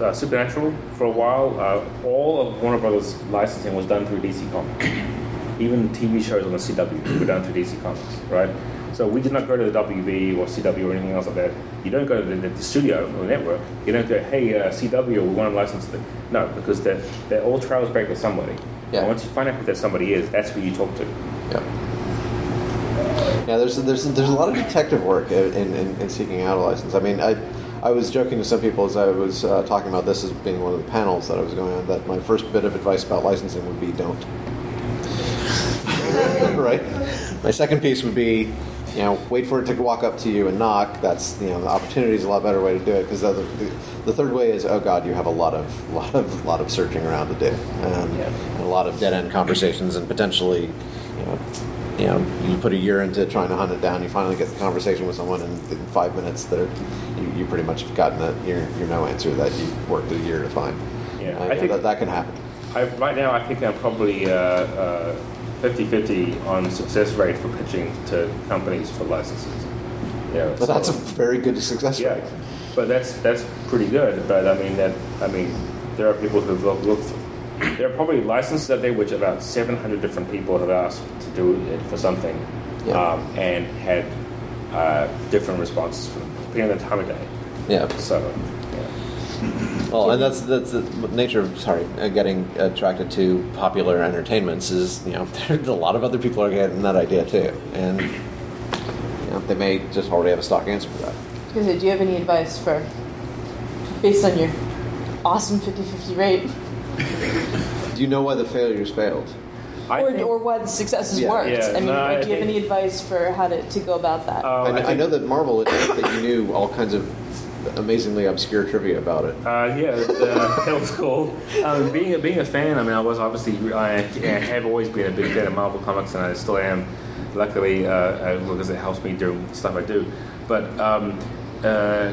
uh, Supernatural, for a while, uh, all of Warner Brothers licensing was done through DC Comics. Even TV shows on the CW were done through DC Comics, right? So we did not go to the WB or CW or anything else like that. You don't go to the, the studio or the network. You don't go, hey, uh, CW, we want to license it. No, because they're, they're all trails back to somebody. Yeah. And once you find out who that somebody is, that's who you talk to. yeah. Yeah, there's there's there's a lot of detective work in, in, in seeking out a license. I mean, I I was joking to some people as I was uh, talking about this as being one of the panels that I was going on that my first bit of advice about licensing would be don't. right. My second piece would be, you know, wait for it to walk up to you and knock. That's you know, the opportunity is a lot better way to do it because the, the, the third way is, oh God, you have a lot of lot of lot of searching around to do, um, and a lot of dead end conversations and potentially you know, you know, you put a year into trying to hunt it down. You finally get the conversation with someone, and in five minutes, they're, you, you pretty much have gotten that your, your no answer that you worked a year to find. Yeah, Uh, I think- that, that can happen. I, right now, I think I'm probably uh, uh, 50-50 on success rate for pitching to companies for licenses. Yeah, But that's a very good success yeah, rate. but that's that's pretty good. But I mean that I mean there are people who've looked. looked there are probably licenses out there which about 700 different people have asked to do it for something, Yeah. um, and had uh, different responses from depending on the time of day. Yeah. So. Yeah. Well, and that's that's the nature of sorry, uh, getting attracted to popular entertainments is you know there's a lot of other people are getting that idea too, and you know, they may just already have a stock answer for that. Because do you have any advice for, based on your awesome 50-50 rate, Do you know why the failures failed? I or, think- or why the successes Yeah. worked? Yeah, I mean, no, like, I do you have any advice for how to, to go about that? Uh, I, I think- know that Marvel that you knew all kinds of amazingly obscure trivia about it. Uh, yeah, uh, that was cool. Um, being a, being a fan, I mean, I was obviously I, I have always been a big fan of Marvel comics, and I still am. Luckily, uh, uh, because it helps me do stuff I do. But um, uh,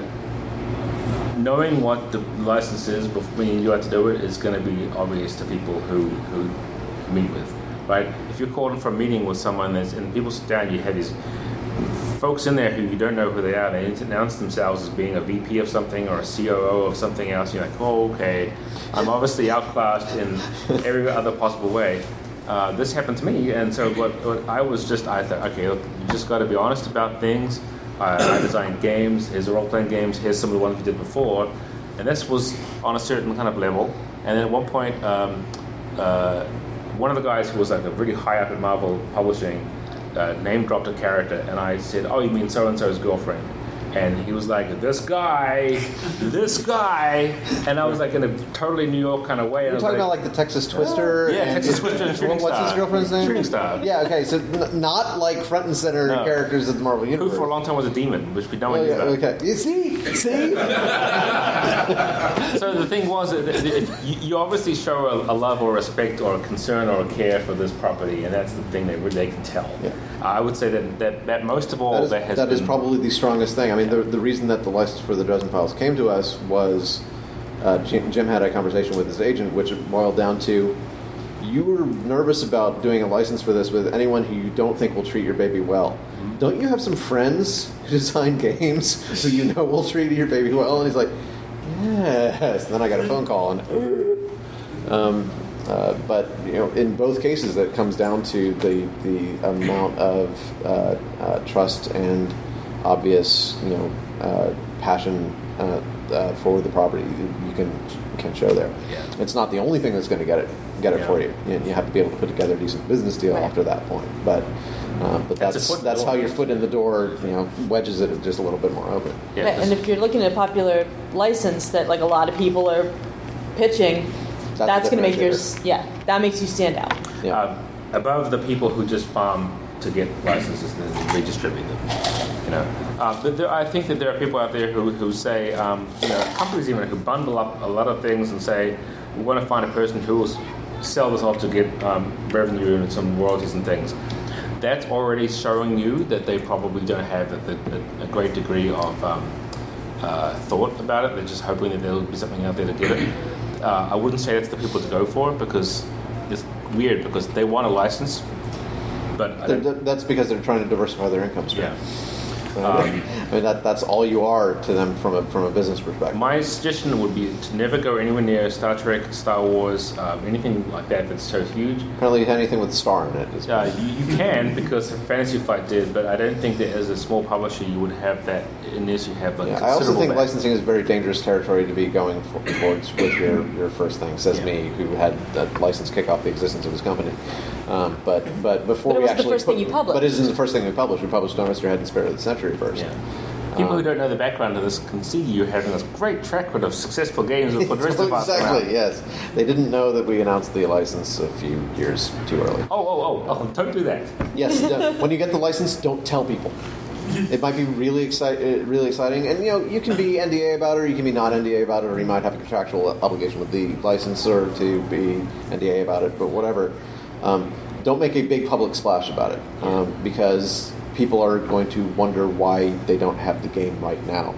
knowing what the license is before you have to do it is going to be obvious to people who who meet with, right? If you're called for a meeting with someone that's and people sit down, you have these folks in there who you don't know who they are. They announce themselves as being a VP of something or a COO of something else. You're like, oh, okay, I'm obviously outclassed in every other possible way. Uh, this happened to me, and so what, what I was just, I thought, okay, look, you just got to be honest about things. I, I designed games. Here's the role-playing games. Here's some of the ones we did before, and this was on a certain kind of level. And then at one point, um, uh, one of the guys who was like a really high up at Marvel Publishing uh, name dropped a character, and I said, "Oh, you mean so and so's girlfriend?" And he was like, "This guy, this guy," and I was like in a totally New York kind of way. You're talking about like the Texas Twister. Yeah, Texas Twister and What's his girlfriend's name? Shooting Star. Yeah. Okay. So n- not like front and center No. characters of the Marvel universe. who for a long time was a demon, which we don't Oh, know yeah, about. okay. You see, see. So the thing was, you obviously show a, a love or respect or a concern or a care for this property, and that's the thing that really they can tell. Yeah. I would say that, that, that most of all That is, that has that is been- probably the strongest thing. I mean, the, the reason that the license for the Dresden Files came to us was uh, Jim, Jim had a conversation with his agent, which boiled down to you were nervous about doing a license for this with anyone who you don't think will treat your baby well. Mm-hmm. Don't you have some friends who design games who you know will treat your baby well? And he's like, yes. And then I got a phone call and. Um, uh, but you know, in both cases, that comes down to the the amount of uh, uh, trust and obvious, you know, uh, passion uh, uh, for the property you can can show there. Yeah. It's not the only thing that's going to get it get it Yeah. for you. you. You have to be able to put together a decent business deal Right. after that point. But uh, but That's that's foot in the that's how your foot in the door, you know, wedges it just a little bit more open. Yeah, Right, and if you're looking at a popular license that like a lot of people are pitching, That's that's, going to make yours. Yeah, that makes you stand out. Yeah. uh, above the people who just farm to get licenses and redistribute them. You know, uh, but there, I think that there are people out there who, who say, um, you know, companies even who bundle up a lot of things and say, we want to find a person who will sell this off to get um, revenue and some royalties and things. That's already showing you that they probably don't have a, a, a great degree of um, uh, thought about it. They're just hoping that there'll be something out there to get it. Uh, I wouldn't say that's the people to go for because it's weird because they want a license, but They're- don't- that's because they're trying to diversify their income stream. yeah. I mean, that, that's all you are to them from a, from a business perspective. My suggestion would be to never go anywhere near Star Trek, Star Wars, um, anything like that that's so huge. Apparently, anything with star in it. Uh, you, you can because Fantasy Flight did, but I don't think that as a small publisher you would have that unless you have like Yeah, I also think back- licensing is very dangerous territory to be going for, towards with your, your first thing. Says Yeah. me, who had that license kick off the existence of his company. Um, but but before But it we was the actually first thing you published. But it isn't the first thing we published. We published No Mr. Head and Spirit of the Century first. Yeah. People Um, who don't know the background of this can see you having this great track record of successful games with what the rest of us exactly. around. Yes, they didn't know that we announced the license a few years too early. Oh, oh, oh, oh, don't do that. Yes, no, when you get the license, don't tell people. It might be really exciting, really exciting, and you know you can be NDA about it, or you can be not NDA about it, or you might have a contractual obligation with the licensor to be NDA about it. But whatever, um, don't make a big public splash about it um, because people are going to wonder why they don't have the game right now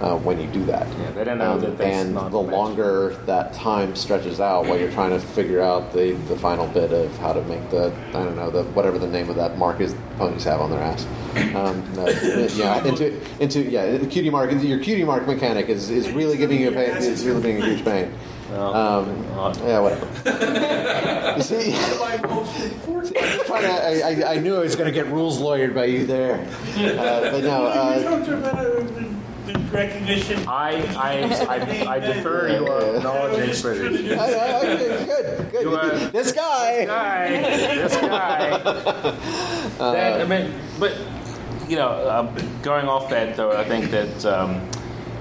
uh, when you do that. Um, Yeah, they don't know that that's and the longer that time stretches out while you're trying to figure out the, the final bit of how to make the I don't know the whatever the name of that mark is ponies have on their ass. Um, no, yeah, into into yeah, the cutie mark. Your cutie mark mechanic is, is really giving you a pain. Is really being a huge pain. Well, Um, uh, yeah, whatever. you see, I'm trying to, I, I, I knew I was going to get rules lawyered by you there, uh, but no. you Uh, talked about uh, the, the recognition. I, I, I, I defer your knowledge and expertise. I, I, okay, good, good. You, uh, this guy. guy, this guy. that, I mean, but you know, um, going off that though, I think that um,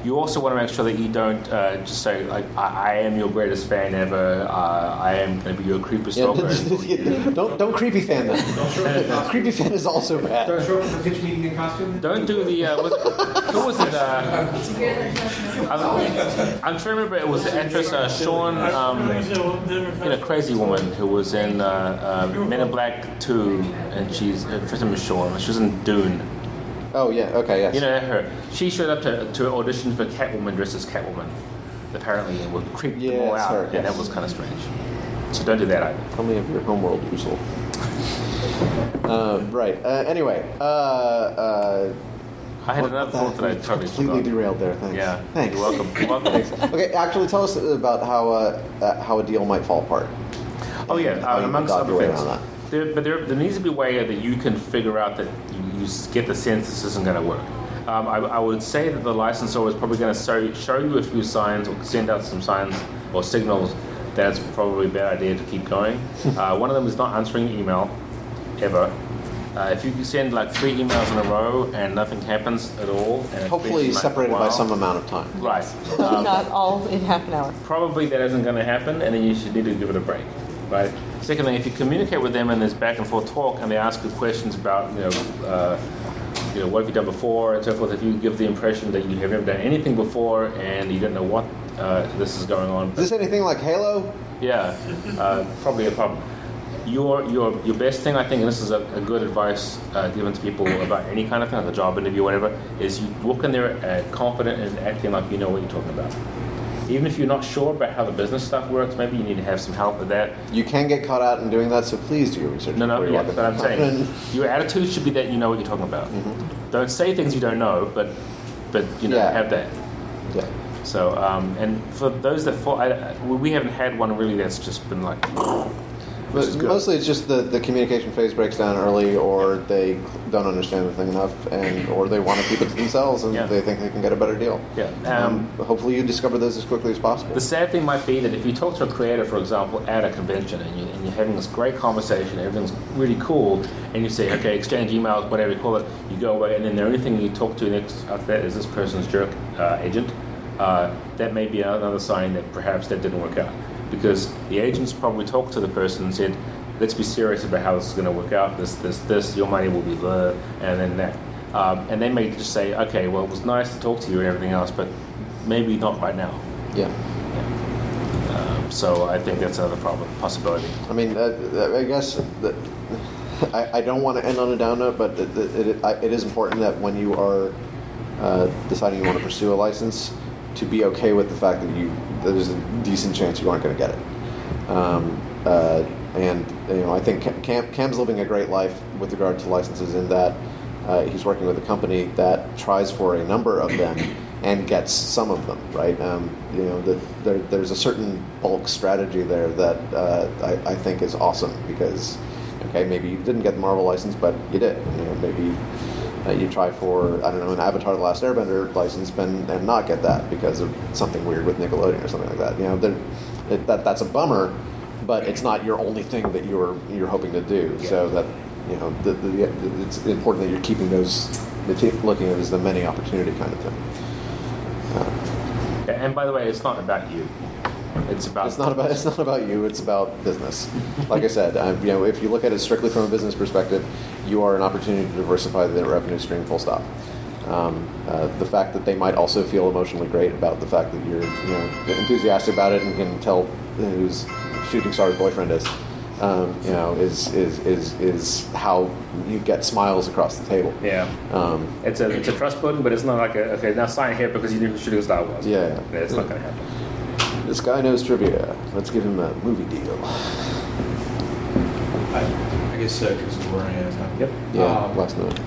you also want to make sure that you don't uh, just say like, I, I am your greatest fan ever. Uh, I am going to be your creeper Yeah, don't don't creepy fan them. creepy fan is also bad. Don't show up for the pitch meeting in costume. Don't do the uh, what, who was it? Uh, I'm, I'm trying to remember. It was the actress uh, Sean. Um, you know, crazy woman who was in uh, uh, Men in Black 2, and she's her first name is Sean. She was in Dune. Oh yeah, okay, yes. You know her. She showed up to to audition for Catwoman dressed as Catwoman, apparently, and would creep them all out, her, and that was kind of strange. So don't do that either. Tell me of your homeworld, Usul. Uh, right. Uh, anyway, uh, uh, I had another thought that I totally completely forgot. derailed there. Thanks. Yeah, Thanks. You're welcome. You're welcome. Okay, actually, tell us about how uh, uh, how a deal might fall apart. Oh yeah, How uh, amongst other things. There, but there, there needs to be a way that you can figure out that you, you get the sense this isn't going to work. Um, I, I would say that the licensor is probably going to show, show you a few signs or send out some signs or signals that it's probably a bad idea to keep going. uh, one of them is not answering email ever. Uh, if you can send like three emails in a row and nothing happens at all, and Hopefully, been, like, a separated by some amount of time. Right. Um, Not all in half an hour. probably that isn't going to happen, and then you should need to give it a break, right? Secondly, if you communicate with them and there's back and forth talk, and they ask you questions about, you know, uh, you know, what have you done before and so forth, if you give the impression that you have never done anything before and you don't know what uh, this is going on, Is this anything like Halo? yeah, uh, probably a problem. Your, your, your best thing, I think, and this is a, a good advice uh, given to people about any kind of thing, like a job interview, whatever, is you walk in there uh, confident and acting like you know what you're talking about. Even if you're not sure about how the business stuff works, maybe you need to have some help with that. You can get caught out in doing that, so please do your research. No, no, yeah, but I'm saying your attitude should be that you know what you're talking about. Don't say things you don't know, but but you know Yeah. have that. Yeah. So um, and for those that fall, I, we haven't had one really that's just been like, But mostly it's just the, the communication phase breaks down early, or they don't understand the thing enough, and or they want to keep it to themselves, and Yeah. they think they can get a better deal. Yeah. Um, hopefully, you discover those as quickly as possible. The sad thing might be that if you talk to a creator, for example, at a convention, and, you, and you're having this great conversation, everything's really cool, and you say, okay, exchange emails, whatever you call it, you go away, and then the only thing you talk to next after that is this person's jerk uh, agent. Uh, that may be another sign that perhaps that didn't work out. Because the agents probably talked to the person and said, let's be serious about how this is going to work out, this, this, this, your money will be there, and then that. Um, and they may just say, okay, well, it was nice to talk to you and everything else, but maybe not right now. yeah. Um, so I think that's another problem, possibility. I mean, uh, I guess that I, I don't want to end on a down note, but it, it, it, I- it is important that when you are uh, deciding you want to pursue a license, to be okay with the fact that you there's a decent chance you aren't going to get it. Um, uh, and you know, I think Cam, Cam's living a great life with regard to licenses in that uh, he's working with a company that tries for a number of them and gets some of them. Right? Um, you know, that there, there's a certain bulk strategy there that uh, I, I think is awesome because okay, maybe you didn't get the Marvel license, but you did. You know, maybe uh, you try for I don't know an Avatar: The Last Airbender license and, and not get that because of something weird with Nickelodeon or something like that. You know, it, that that's a bummer, but it's not your only thing that you're you're hoping to do. So that you know, the, the, it's important that you're keeping those looking at it as the many opportunity kind of thing. Yeah, and by the way, it's not about you. It's about It's not about it's not about you. It's about business. Like I said, um, you know, if you look at it strictly from a business perspective, you are an opportunity to diversify the revenue stream. Full stop. Um, uh, the fact that they might also feel emotionally great about the fact that you're you know enthusiastic about it and can tell whose shooting star's boyfriend is. um, you know, is, is is is how you get smiles across the table. Yeah. Um, It's a it's a trust building, but it's not like a okay now sign here because you knew who shooting Star Wars. Yeah. it's not going to happen. This guy knows trivia. Let's give him a movie deal. I, I guess because we're running out of time. Yep. Yeah, Um, last note.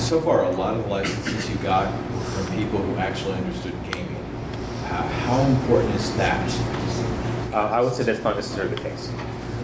So far, a lot of the licenses you got were from people who actually understood gaming. How, how important is that? Uh, I would say that's not necessarily the case.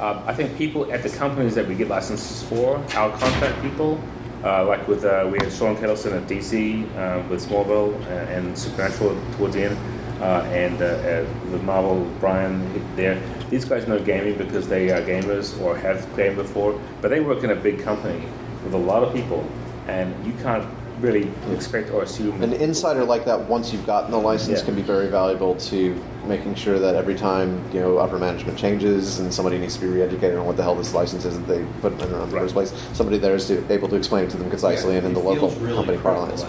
Um, I think people at the companies that we get licenses for, our contract people, uh, like with uh, we had Sean Kettleson at DC uh, with Smallville uh, and Supernatural towards the end, uh, and uh, uh, with Marvel, Brian there. These guys know gaming because they are gamers or have gamed before, but they work in a big company with a lot of people, and you can't really expect or assume. An insider like that, once you've gotten the license, Yeah. can be very valuable to making sure that every time you know upper management changes and somebody needs to be re-educated on what the hell this license is that they put in the Right. first place, somebody there is to, able to explain it to them concisely and in the local really company parlance.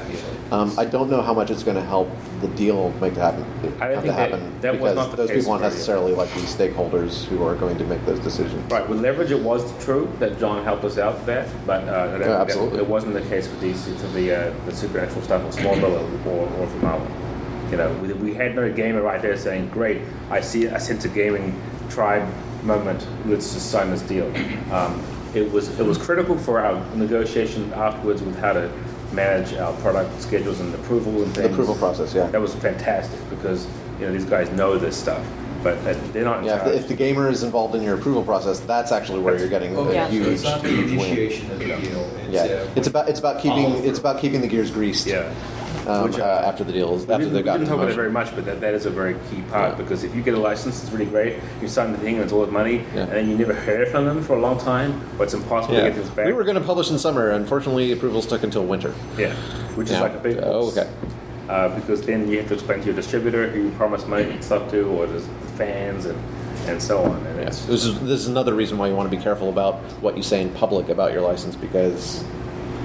Um, I don't know how much it's going to help the deal make to happen. I have think to that- happen that was because not the those case people aren't necessarily like the stakeholders who are going to make those decisions. Right, with leverage, it was true that John helped us out with that, but uh, that, Yeah, absolutely. it wasn't the case with these for the uh, the supernatural stuff or Smallville or, or for Marvel. You know, we, we had no gamer right there saying, "Great, I see, I sense a gaming tribe moment. Let's just sign this deal." Um, it was it was critical for our negotiation afterwards with how to manage our product schedules and approval and The things. approval process, yeah. That was fantastic because you know these guys know this stuff, but uh, they're not in Yeah, if the, if the gamer is involved in your approval process, that's actually where you're getting Okay, a Yeah. so huge, it's not the huge win. of the deal. It's, Yeah, uh, it's about it's about keeping it's about keeping the gears greased. yeah. Um, Which, uh, after the deals, after didn't, they've we didn't talk about it very much, but that, that is a very key part Yeah. because if you get a license, it's really great. You sign the thing and it's all the money, Yeah. and then you never hear from them for a long time, or it's impossible to get things back. We were going to publish in summer. Unfortunately, approvals took until winter. yeah, which is like a big Oh, okay. Uh, because then you have to explain to your distributor who you promised money and stuff to, or the fans and and so on. And Yeah. This is this is another reason why you want to be careful about what you say in public about your license because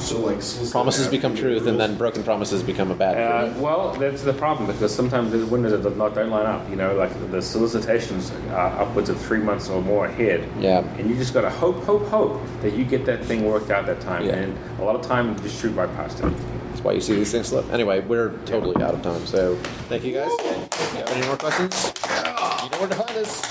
So like solicit promises become the truth, and then broken promises become a bad Uh, truth. well, that's the problem because sometimes the windows that not don't line up. You know, like the solicitations are upwards of three months or more ahead. Yeah. And you just got to hope, hope, hope that you get that thing worked out that time. Yeah. And a lot of time you just shoot right past it. That's why you see these things slip. Anyway, we're totally out of time. So thank you guys. If you have any more questions, you know where to find us.